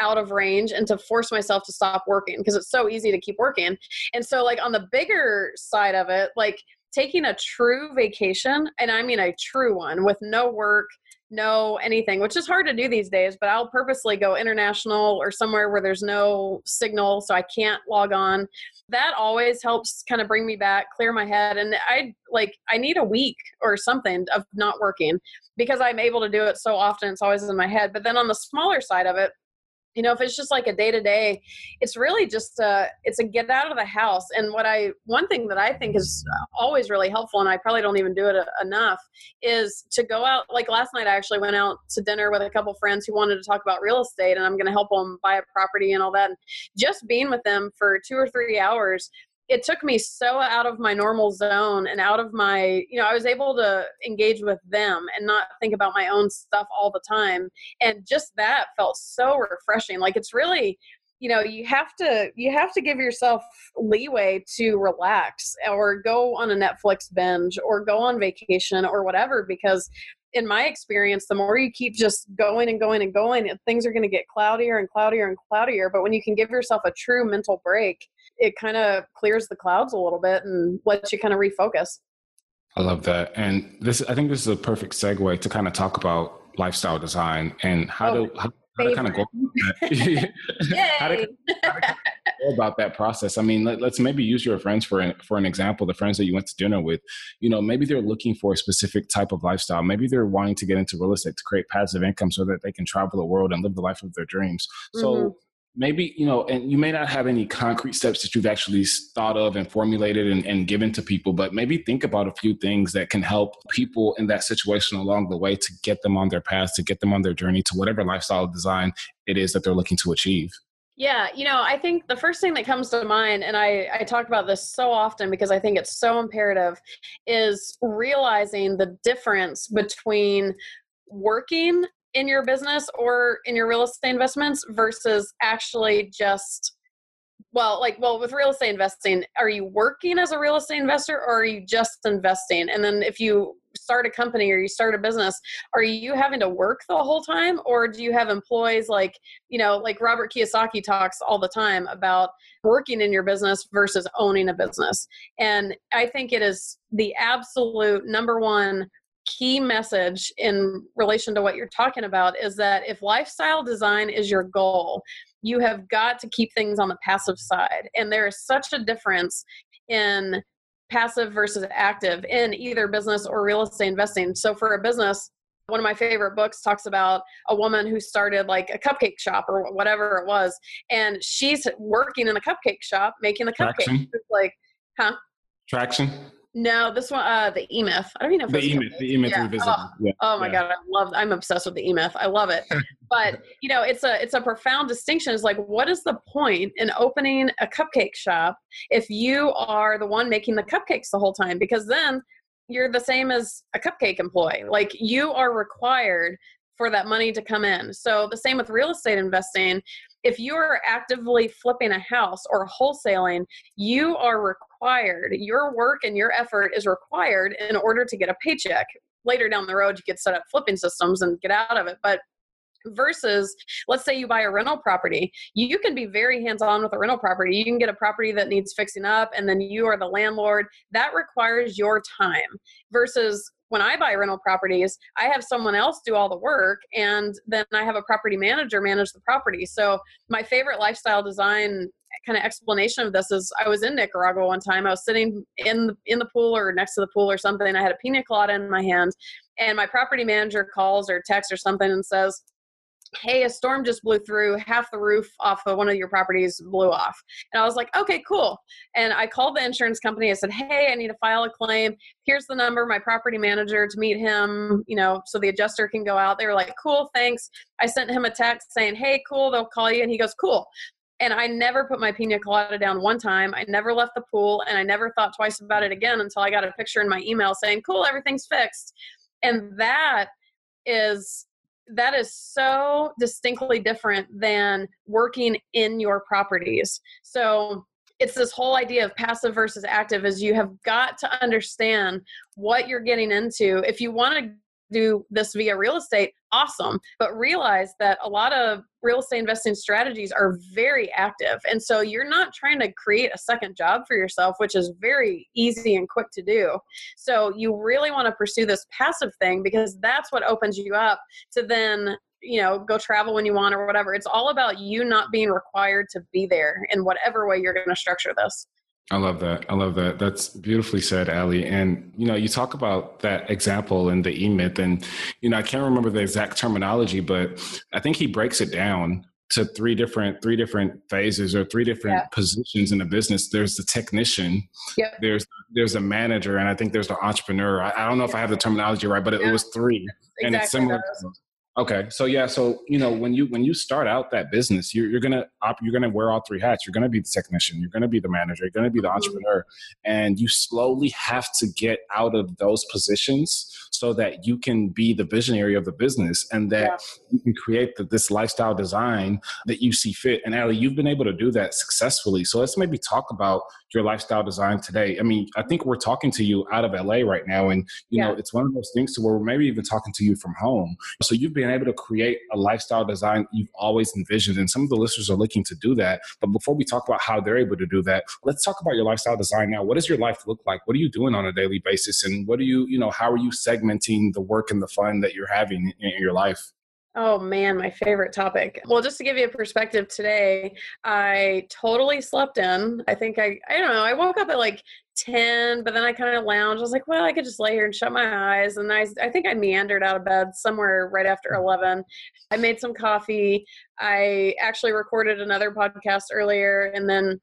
out of range and to force myself to stop working because it's so easy to keep working. And so like on the bigger side of it, like taking a true vacation, and I mean a true one with no work, no anything, which is hard to do these days, but I'll purposely go international or somewhere where there's no signal so I can't log on. That always helps kind of bring me back, clear my head. And I like, I need a week or something of not working because I'm able to do it so often. It's always in my head. But then on the smaller side of it, you know if it's just like a day to day it's really just a it's a get out of the house. And what i one thing that i think is always really helpful and i probably don't even do it enough is to go out like last night i actually went out to dinner with a couple friends who wanted to talk about real estate and i'm going to help them buy a property and all that. And just being with them for two or three hours it took me so out of my normal zone and out of my you know i was able to engage with them and not think about my own stuff all the time. And just that felt so refreshing. Like it's really you know you have to you have to give yourself leeway to relax or go on a netflix binge or go on vacation or whatever because in my experience the more you keep just going and going and going things are going to get cloudier and cloudier and cloudier. But when you can give yourself a true mental break it kind of clears the clouds a little bit and lets you kind of refocus. I love that. And this, I think this is a perfect segue to kind of talk about lifestyle design and how oh, to, how, how to kind of go (laughs) (laughs) how, to, how to go about that process. I mean, let, us maybe use your friends for an, for an example, the friends that you went to dinner with, you know, maybe they're looking for a specific type of lifestyle. Maybe they're wanting to get into real estate to create passive income so that they can travel the world and live the life of their dreams. So mm-hmm maybe you know and you may not have any concrete steps that you've actually thought of and formulated and, and, given to people but maybe think about a few things that can help people in that situation along the way to get them on their path to get them on their journey to whatever lifestyle design it is that they're looking to achieve. Yeah, you know, I think the first thing that comes to mind, and I, I talk about this so often because I think it's so imperative, is realizing the difference between working in your business or in your real estate investments versus actually just well like well with real estate investing are you working as a real estate investor or are you just investing? And then if you start a company or you start a business are you having to work the whole time or do you have employees like you know like robert kiyosaki talks all the time about working in your business versus owning a business? And i think it is the absolute number one key message in relation to what you're talking about is that if lifestyle design is your goal, you have got to keep things on the passive side. And there is such a difference in passive versus active in either business or real estate investing. So for a business, one of my favorite books talks about a woman who started like a cupcake shop or whatever it was and she's working in a cupcake shop making the cupcakes like huh traction no, this one, uh, the E Myth. I don't even know if the E Myth. The E Myth yeah. Revisited. Oh, yeah. oh my yeah. god, I love. I'm obsessed with the E Myth. I love it. (laughs) but you know, it's a it's a profound distinction. It's like, what is the point in opening a cupcake shop if you are the one making the cupcakes the whole time? Because then you're the same as a cupcake employee. Like you are required for that money to come in. So the same with real estate investing if you are actively flipping a house or wholesaling, you are required, your work and your effort is required in order to get a paycheck. Later down the road, you could set up flipping systems and get out of it. But versus let's say you buy a rental property you can be very hands on with a rental property you can get a property that needs fixing up and then you are the landlord that requires your time versus when I buy rental properties, I have someone else do all the work and then I have a property manager manage the property. So my favorite lifestyle design kind of explanation of this is I was in Nicaragua one time. I was sitting in in the pool or next to the pool or something. I had a pina colada in my hand and my property manager calls or texts or something and says, hey, a storm just blew through, half the roof off of one of your properties blew off. And I was like, okay, cool. And I called the insurance company. I said, hey, I need to file a claim. Here's the number, my property manager to meet him, you know, so the adjuster can go out. They were like, cool, thanks. I sent him a text saying, hey, cool, they'll call you. And he goes, cool. And I never put my pina colada down one time. I never left the pool and I never thought twice about it again until I got a picture in my email saying, cool, everything's fixed. And that is that is so distinctly different than working in your properties. So it's this whole idea of passive versus active is you have got to understand what you're getting into. If you want to do this via real estate, awesome. But realize that a lot of real estate investing strategies are very active. And so you're not trying to create a second job for yourself, which is very easy and quick to do. So you really want to pursue this passive thing because that's what opens you up to then you know go travel when you want or whatever it's all about you not being required to be there in whatever way you're going to structure this I love that. I love that. That's beautifully said, Ali. And you know, you talk about that example in the E Myth, and you know, I can't remember the exact terminology, but I think he breaks it down to three different three different phases or three different yeah. positions in a business. There's the technician, yep. there's there's a manager, and I think there's the entrepreneur. I, I don't know if I have the terminology right, but it, yeah. it was three, exactly. and it's similar. Okay, so yeah, so you know when you when you start out that business, you're, you're gonna op, you're gonna wear all three hats. You're gonna be the technician, you're gonna be the manager, you're gonna be the mm-hmm. entrepreneur, and you slowly have to get out of those positions so that you can be the visionary of the business and that yeah. you can create the, this lifestyle design that you see fit. And Ali, you've been able to do that successfully. So let's maybe talk about your lifestyle design today. I mean, I think we're talking to you out of LA right now, and you yeah. know, it's one of those things to where we're maybe even talking to you from home. So you've been able to create a lifestyle design you've always envisioned, and some of the listeners are looking to do that. But before we talk about how they're able to do that, let's talk about your lifestyle design now. What does your life look like? What are you doing on a daily basis, and what do you, you know, how are you segmenting the work and the fun that you're having in your life? Oh man, my favorite topic. Well, just to give you a perspective today, I totally slept in. I think I, I don't know, I woke up at like 10, but then I kind of lounged. I was like, well, I could just lay here and shut my eyes. And I, I think I meandered out of bed somewhere right after mm. 11. I made some coffee. I actually recorded another podcast earlier. And then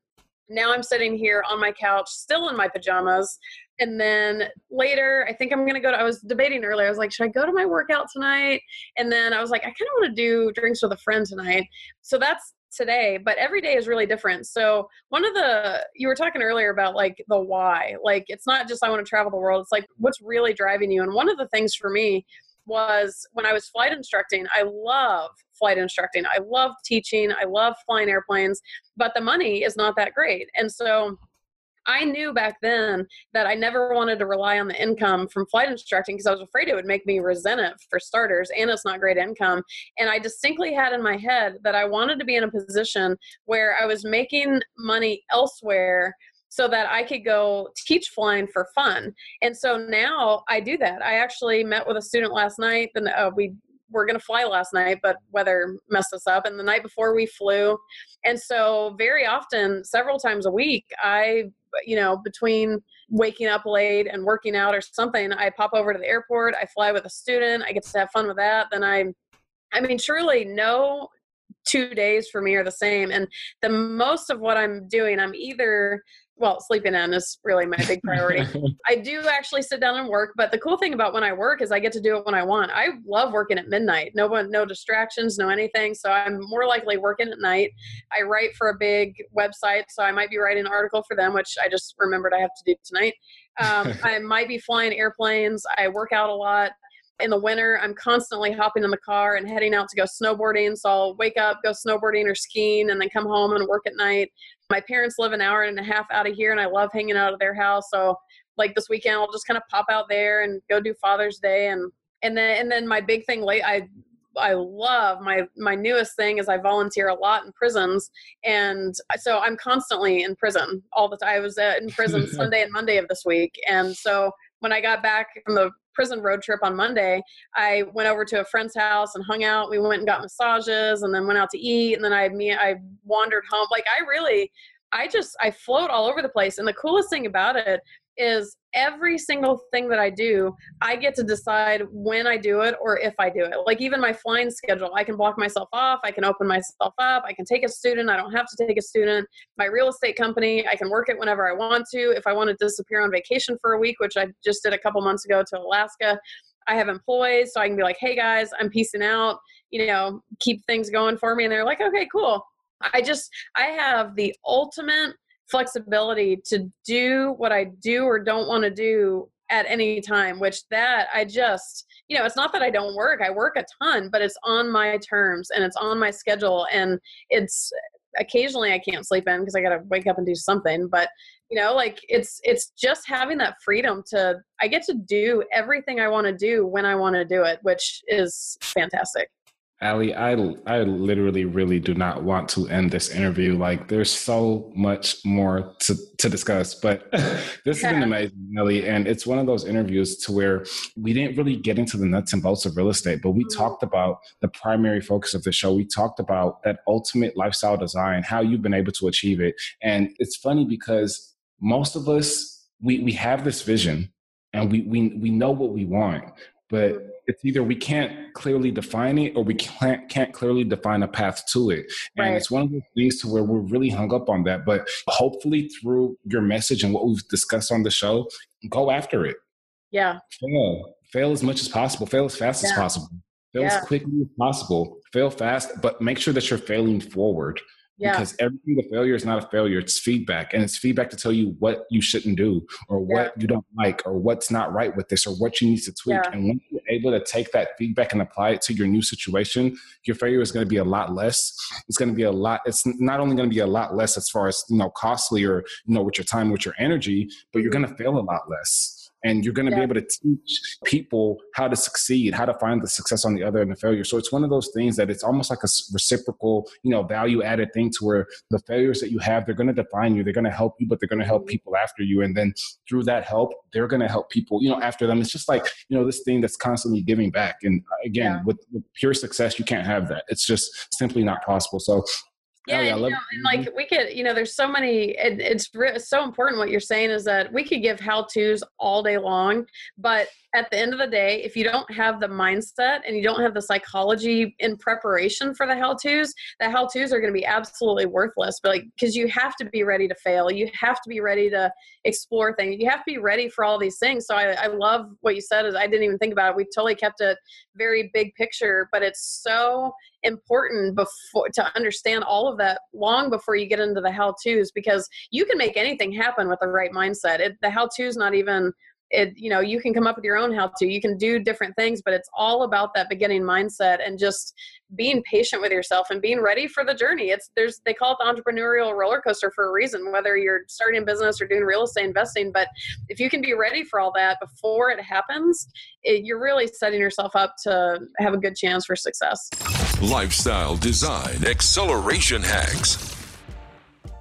now I'm sitting here on my couch, still in my pajamas, and then later i think i'm gonna go to i was debating earlier i was like should i go to my workout tonight? And then i was like i kind of want to do drinks with a friend tonight. So that's today but every day is really different. So one of the you were talking earlier about like the why like it's not just i want to travel the world it's like what's really driving you and one of the things for me was when i was flight instructing i love flight instructing i love teaching i love flying airplanes but the money is not that great and so I knew back then that I never wanted to rely on the income from flight instructing because I was afraid it would make me resent it for starters, and it's not great income. And I distinctly had in my head that I wanted to be in a position where I was making money elsewhere so that I could go teach flying for fun. And so now I do that. I actually met with a student last night, and uh, we were going to fly last night, but weather messed us up. And the night before we flew. And so, very often, several times a week, I you know, between waking up late and working out or something, I pop over to the airport, I fly with a student, I get to have fun with that. Then I, I mean, truly, no two days for me are the same. And the most of what I'm doing, I'm either well, sleeping in is really my big priority. (laughs) I do actually sit down and work, but the cool thing about when I work is I get to do it when I want. I love working at midnight. No one, no distractions, no anything. So I'm more likely working at night. I write for a big website, so I might be writing an article for them, which I just remembered I have to do tonight. Um, (laughs) I might be flying airplanes. I work out a lot in the winter i'm constantly hopping in the car and heading out to go snowboarding. So i'll wake up go snowboarding or skiing and then come home and work at night. My parents live an hour and a half out of here and i love hanging out of their house. So like this weekend i'll just kind of pop out there and go do father's day. And and then and then my big thing late i I love my my newest thing is I volunteer a lot in prisons, and so I'm constantly in prison all the time. I was uh, in prison (laughs) Sunday and Monday of this week, and so when I got back from the prison road trip on Monday, I went over to a friend's house and hung out. We went and got massages and then went out to eat. And then I me I wandered home. Like I really, I just I float all over the place. And the coolest thing about it is every single thing that I do, I get to decide when I do it or if I do it. Like even my flying schedule, I can block myself off, I can open myself up, I can take a student, I don't have to take a student. My real estate company, I can work it whenever I want to. If I want to disappear on vacation for a week, which I just did a couple months ago to Alaska, I have employees, so I can be like, hey guys, I'm piecing out, you know, keep things going for me. And they're like, okay, cool. I just, I have the ultimate flexibility to do what I do or don't want to do at any time, which that I just, you know, it's not that I don't work. I work a ton, but it's on my terms and it's on my schedule. And it's occasionally I can't sleep in because I got to wake up and do something. But, you know, like it's, it's just having that freedom to, I get to do everything I want to do when I want to do it, which is fantastic. Ali, I I literally really do not want to end this interview. Like there's so much more to, to discuss, but (laughs) this has been amazing, Ali. And it's one of those interviews to where we didn't really get into the nuts and bolts of real estate, but we mm-hmm. talked about the primary focus of the show. We talked about that ultimate lifestyle design, how you've been able to achieve it. And it's funny because most of us we we have this vision and we we we know what we want, but mm-hmm it's either we can't clearly define it or we can't can't clearly define a path to it. And right. it's one of those things to where we're really hung up on that. But hopefully through your message and what we've discussed on the show go after it. Yeah. Fail. Fail as much as possible. Fail as fast yeah. as possible. Fail yeah. as quickly as possible. Fail fast but make sure that you're failing forward yeah. Because every single failure is not a failure, it's feedback. And it's feedback to tell you what you shouldn't do or what yeah. you don't like or what's not right with this or what you need to tweak. Yeah. And when you're able to take that feedback and apply it to your new situation, your failure is going to be a lot less. It's going to be a lot, it's not only going to be a lot less as far as, you know, costly or, you know, with your time, with your energy, but you're going to fail a lot less and you're going to yeah. be able to teach people how to succeed how to find the success on the other end of failure so it's one of those things that it's almost like a reciprocal you know value added thing to where the failures that you have they're going to define you they're going to help you but they're going to help mm-hmm. people after you and then through that help they're going to help people you know after them it's just like you know this thing that's constantly giving back and uh, again yeah. with, with pure success you can't have that it's just simply not possible so yeah, and, you know, and like we could, you know, there's so many. It, it's re- so important. What you're saying is that we could give how tos all day long, but at the end of the day, if you don't have the mindset and you don't have the psychology in preparation for the how tos, the how tos are going to be absolutely worthless. But like, because you have to be ready to fail, you have to be ready to explore things, you have to be ready for all these things. So I, I love what you said. Is I didn't even think about it. We totally kept it very big picture, but it's so important before to understand all of that long before you get into the how to's because you can make anything happen with the right mindset. It, the how to's not even it you know you can come up with your own how to you can do different things but it's all about that beginning mindset and just being patient with yourself and being ready for the journey. It's there's they call it the entrepreneurial roller coaster for a reason whether you're starting a business or doing real estate investing but if you can be ready for all that before it happens it, you're really setting yourself up to have a good chance for success. Lifestyle design acceleration hacks.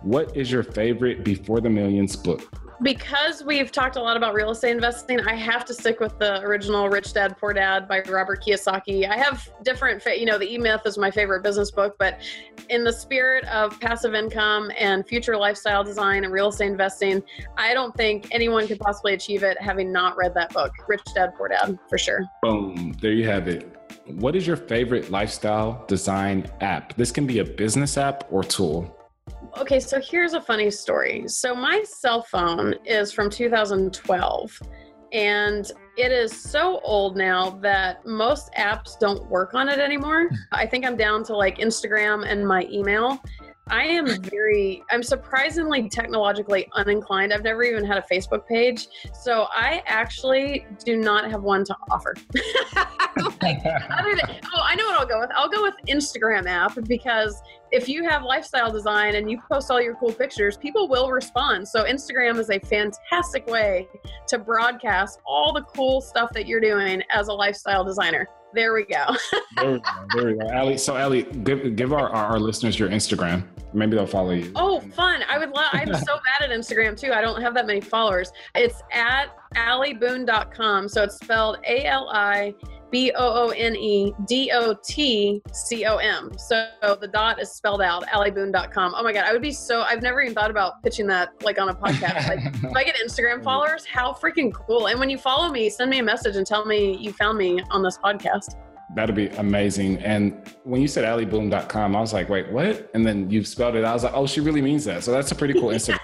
What is your favorite before the millions book because we've talked a lot about real estate investing, I have to stick with the original Rich Dad Poor Dad by Robert Kiyosaki. I have different, you know, the E Myth is my favorite business book, but in the spirit of passive income and future lifestyle design and real estate investing, I don't think anyone could possibly achieve it having not read that book, Rich Dad Poor Dad, for sure. Boom. There you have it. What is your favorite lifestyle design app? This can be a business app or tool okay, so here's a funny story. So my cell phone is from 2012 and it is so old now that most apps don't work on it anymore. (laughs) I think I'm down to like Instagram and my email. I am (laughs) very, I'm surprisingly technologically uninclined. I've never even had a Facebook page. So I actually do not have one to offer. (laughs) like, than, oh, I know what I'll go with. I'll go with Instagram app because if you have lifestyle design and you post all your cool pictures, people will respond. So Instagram is a fantastic way to broadcast all the cool stuff that you're doing as a lifestyle designer. There we go. (laughs) there we go. There we go. Ali, so Ali, give give our, our, our listeners your Instagram. Maybe they'll follow you. Oh, fun! I would love. I'm so bad at Instagram too. I don't have that many followers. It's at aliboone.com. So it's spelled A L I B O O N E D O T C O M. So the dot is spelled out, aliboone.com. Oh my God, I would be so, I've never even thought about pitching that like on a podcast. like, (laughs) if I get Instagram followers, how freaking cool. And when you follow me, send me a message and tell me you found me on this podcast. That'd be amazing. And when you said aliboone.com, I was like, wait, what? And then you spelled it. I was like, oh, she really means that. So that's a pretty cool (laughs) Instagram,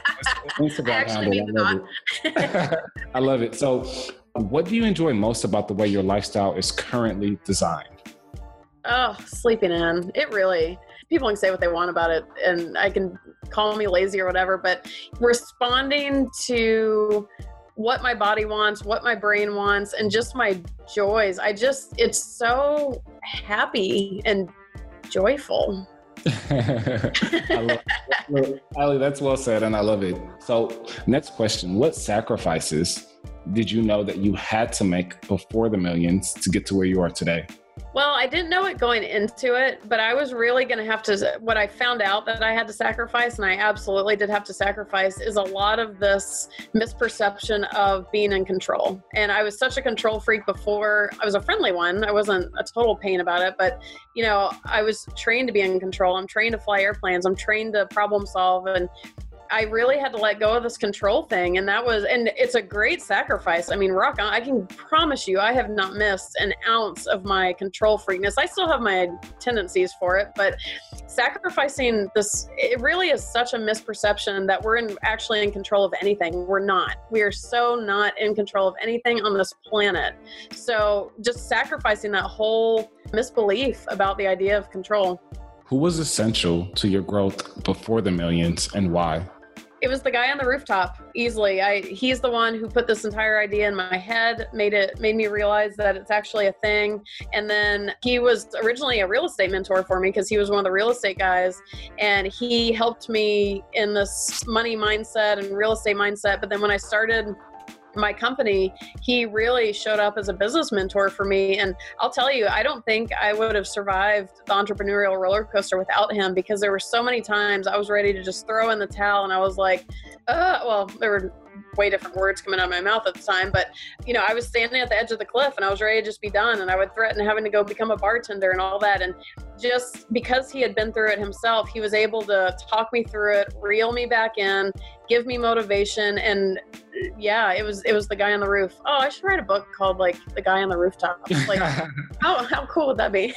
Instagram handle. I love, it. (laughs) I love it. So, what do you enjoy most about the way your lifestyle is currently designed? Oh, sleeping in. It really, people can say what they want about it, and I can call me lazy or whatever, but responding to what my body wants, what my brain wants, and just my joys. I just, it's so happy and joyful. (laughs) I love, Ali, that's well said, and I love it. So, next question What sacrifices did you know that you had to make before the millions to get to where you are today? Well, I didn't know it going into it, but I was really going to have to. What I found out that I had to sacrifice, and I absolutely did have to sacrifice, is a lot of this misperception of being in control. And I was such a control freak before. I was a friendly one. I wasn't a total pain about it, but you know, I was trained to be in control. I'm trained to fly airplanes. I'm trained to problem solve, and I really had to let go of this control thing. And that was, and it's a great sacrifice. I mean, rock on. I can promise you, I have not missed an ounce of my control freakness. I still have my tendencies for it, but sacrificing this, it really is such a misperception that we're in, actually in control of anything. We're not. We are so not in control of anything on this planet. So just sacrificing that whole misbelief about the idea of control. Who was essential to your growth before the millions and why? It was the guy on the rooftop easily. I he's the one who put this entire idea in my head made it made me realize that it's actually a thing. And then he was originally a real estate mentor for me because he was one of the real estate guys. And he helped me in this money mindset and real estate mindset. But then when i started my company, he really showed up as a business mentor for me. And I'll tell you, I don't think I would have survived the entrepreneurial roller coaster without him because there were so many times I was ready to just throw in the towel and I was like, uh, well, there were way different words coming out of my mouth at the time. But, you know, I was standing at the edge of the cliff and I was ready to just be done. And I would threaten having to go become a bartender and all that. And just because he had been through it himself, he was able to talk me through it, reel me back in, give me motivation. And yeah, it was, it was the guy on the roof. Oh, I should write a book called like the guy on the rooftop. (laughs) Like, how, how cool would that be?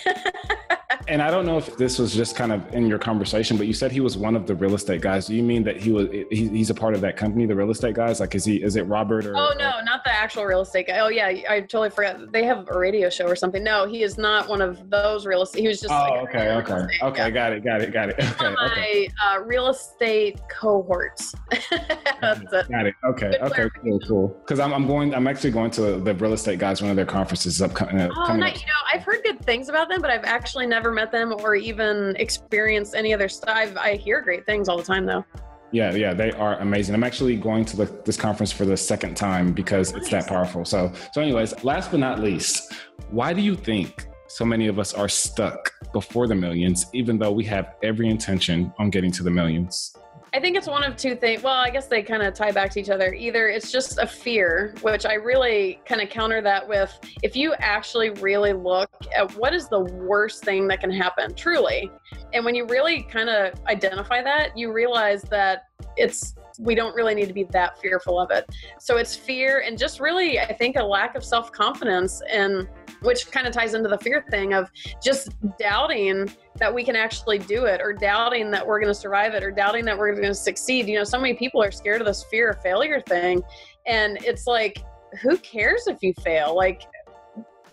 (laughs) and I don't know if this was just kind of in your conversation, but you said he was one of the real estate guys. Do you mean that he was, he, he's a part of that company, the real estate guys? Like, is he, is it Robert or? Oh, no, not the actual real estate guy. Oh yeah. I totally forgot. They have a radio show or something. No, he is not one of those real estate. He was just. Oh, like okay. Okay. Okay. Yeah. Got it. Got it. Got it. (laughs) Okay. My okay. Uh, real estate cohorts. Got it. Okay. Okay. Cool. Cool. Because I'm, I'm going, I'm actually going to the real estate guys, one of their conferences up. Uh, oh, not, you know, I've heard good things about them, but I've actually never met them or even experienced any other stuff. I hear great things all the time though. Yeah, yeah, they are amazing. I'm actually going to the, this conference for the second time because nice. it's that powerful. So, so, anyways, last but not least, why do you think so many of us are stuck before the millions, even though we have every intention on getting to the millions? I think it's one of two things. Well, I guess they kind of tie back to each other. Either it's just a fear, which I really kind of counter that with if you actually really look at what is the worst thing that can happen, truly. And when you really kind of identify that, you realize that it's we don't really need to be that fearful of it. So it's fear and just really, I think, a lack of self confidence, and which kind of ties into the fear thing of just doubting that we can actually do it, or doubting that we're going to survive it, or doubting that we're going to succeed. You know, so many people are scared of this fear of failure thing, and it's like, who cares if you fail? Like,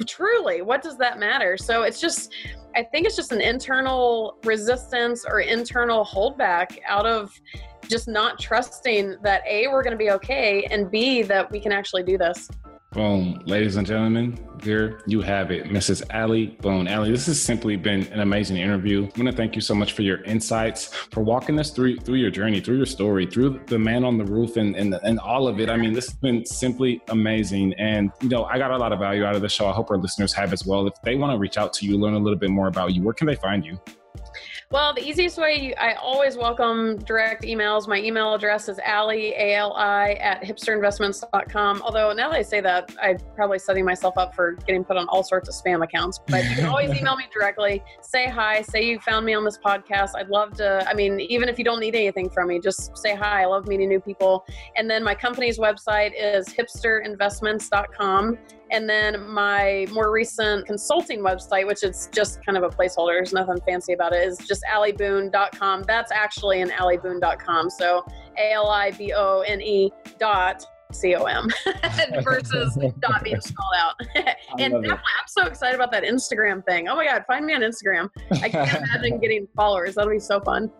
truly, what does that matter? So it's just, I think it's just an internal resistance or internal holdback out of just not trusting that A, we're going to be okay, and B, that we can actually do this. Boom, ladies and gentlemen, there you have it, Mrs. Ali Boone. Ali, this has simply been an amazing interview. I want to thank you so much for your insights, for walking us through through your journey, through your story, through the man on the roof, and and, and all of it. I mean, this has been simply amazing, and you know, I got a lot of value out of the show. I hope our listeners have as well. If they want to reach out to you, learn a little bit more about you, where can they find you? Well, the easiest way, I always welcome direct emails. My email address is Ali, A-L-I, at hipsterinvestments.com. Although now that I say that, I'm probably setting myself up for getting put on all sorts of spam accounts. But you can (laughs) always email me directly. Say hi. Say you found me on this podcast. I'd love to, I mean, even if you don't need anything from me, just say hi. I love meeting new people. And then my company's website is hipsterinvestments.com. And then my more recent consulting website, which is just kind of a placeholder, there's nothing fancy about it, is just aliboone.com. That's actually an aliboone.com. So A L I B O N E dot com (laughs) versus dot being spelled out. (laughs) and definitely, I'm so excited about that Instagram thing. Oh my God, find me on Instagram. I can't (laughs) imagine getting followers. That'll be so fun.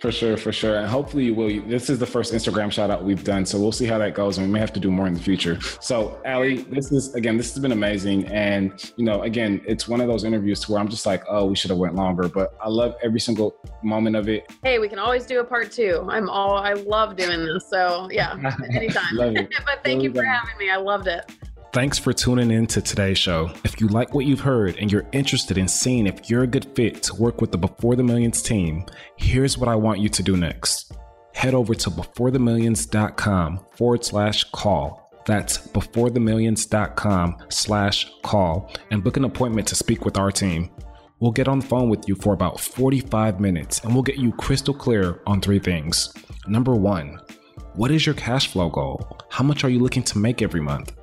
For sure, for sure. And hopefully you will. This is the first Instagram shout out we've done. So we'll see how that goes. And we may have to do more in the future. So Ali, this is again, this has been amazing. And you know, again, it's one of those interviews to where I'm just like, oh, we should have went longer. But I love every single moment of it. Hey, we can always do a part two. I'm all I love doing this. So yeah, (laughs) anytime. (laughs) but thank you for having me. I loved it. Thanks for tuning in to today's show. If you like what you've heard and you're interested in seeing if you're a good fit to work with the Before the Millions team, here's what I want you to do next. Head over to beforethemillions.com forward slash call. That's beforethemillions.com slash call and book an appointment to speak with our team. We'll get on the phone with you for about 45 minutes and we'll get you crystal clear on three things. Number one, what is your cash flow goal? How much are you looking to make every month?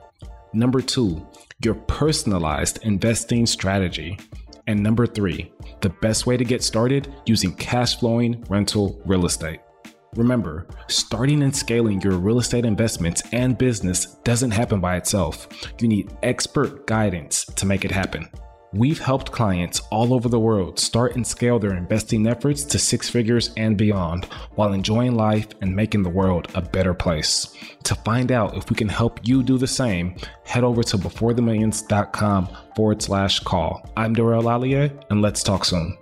Number two, your personalized investing strategy. And number three, the best way to get started using cash flowing rental real estate. Remember, starting and scaling your real estate investments and business doesn't happen by itself. You need expert guidance to make it happen. We've helped clients all over the world start and scale their investing efforts to six figures and beyond while enjoying life and making the world a better place. To find out if we can help you do the same, head over to beforethemillions.com forward slash call. I'm DeRay Olalaye, and let's talk soon.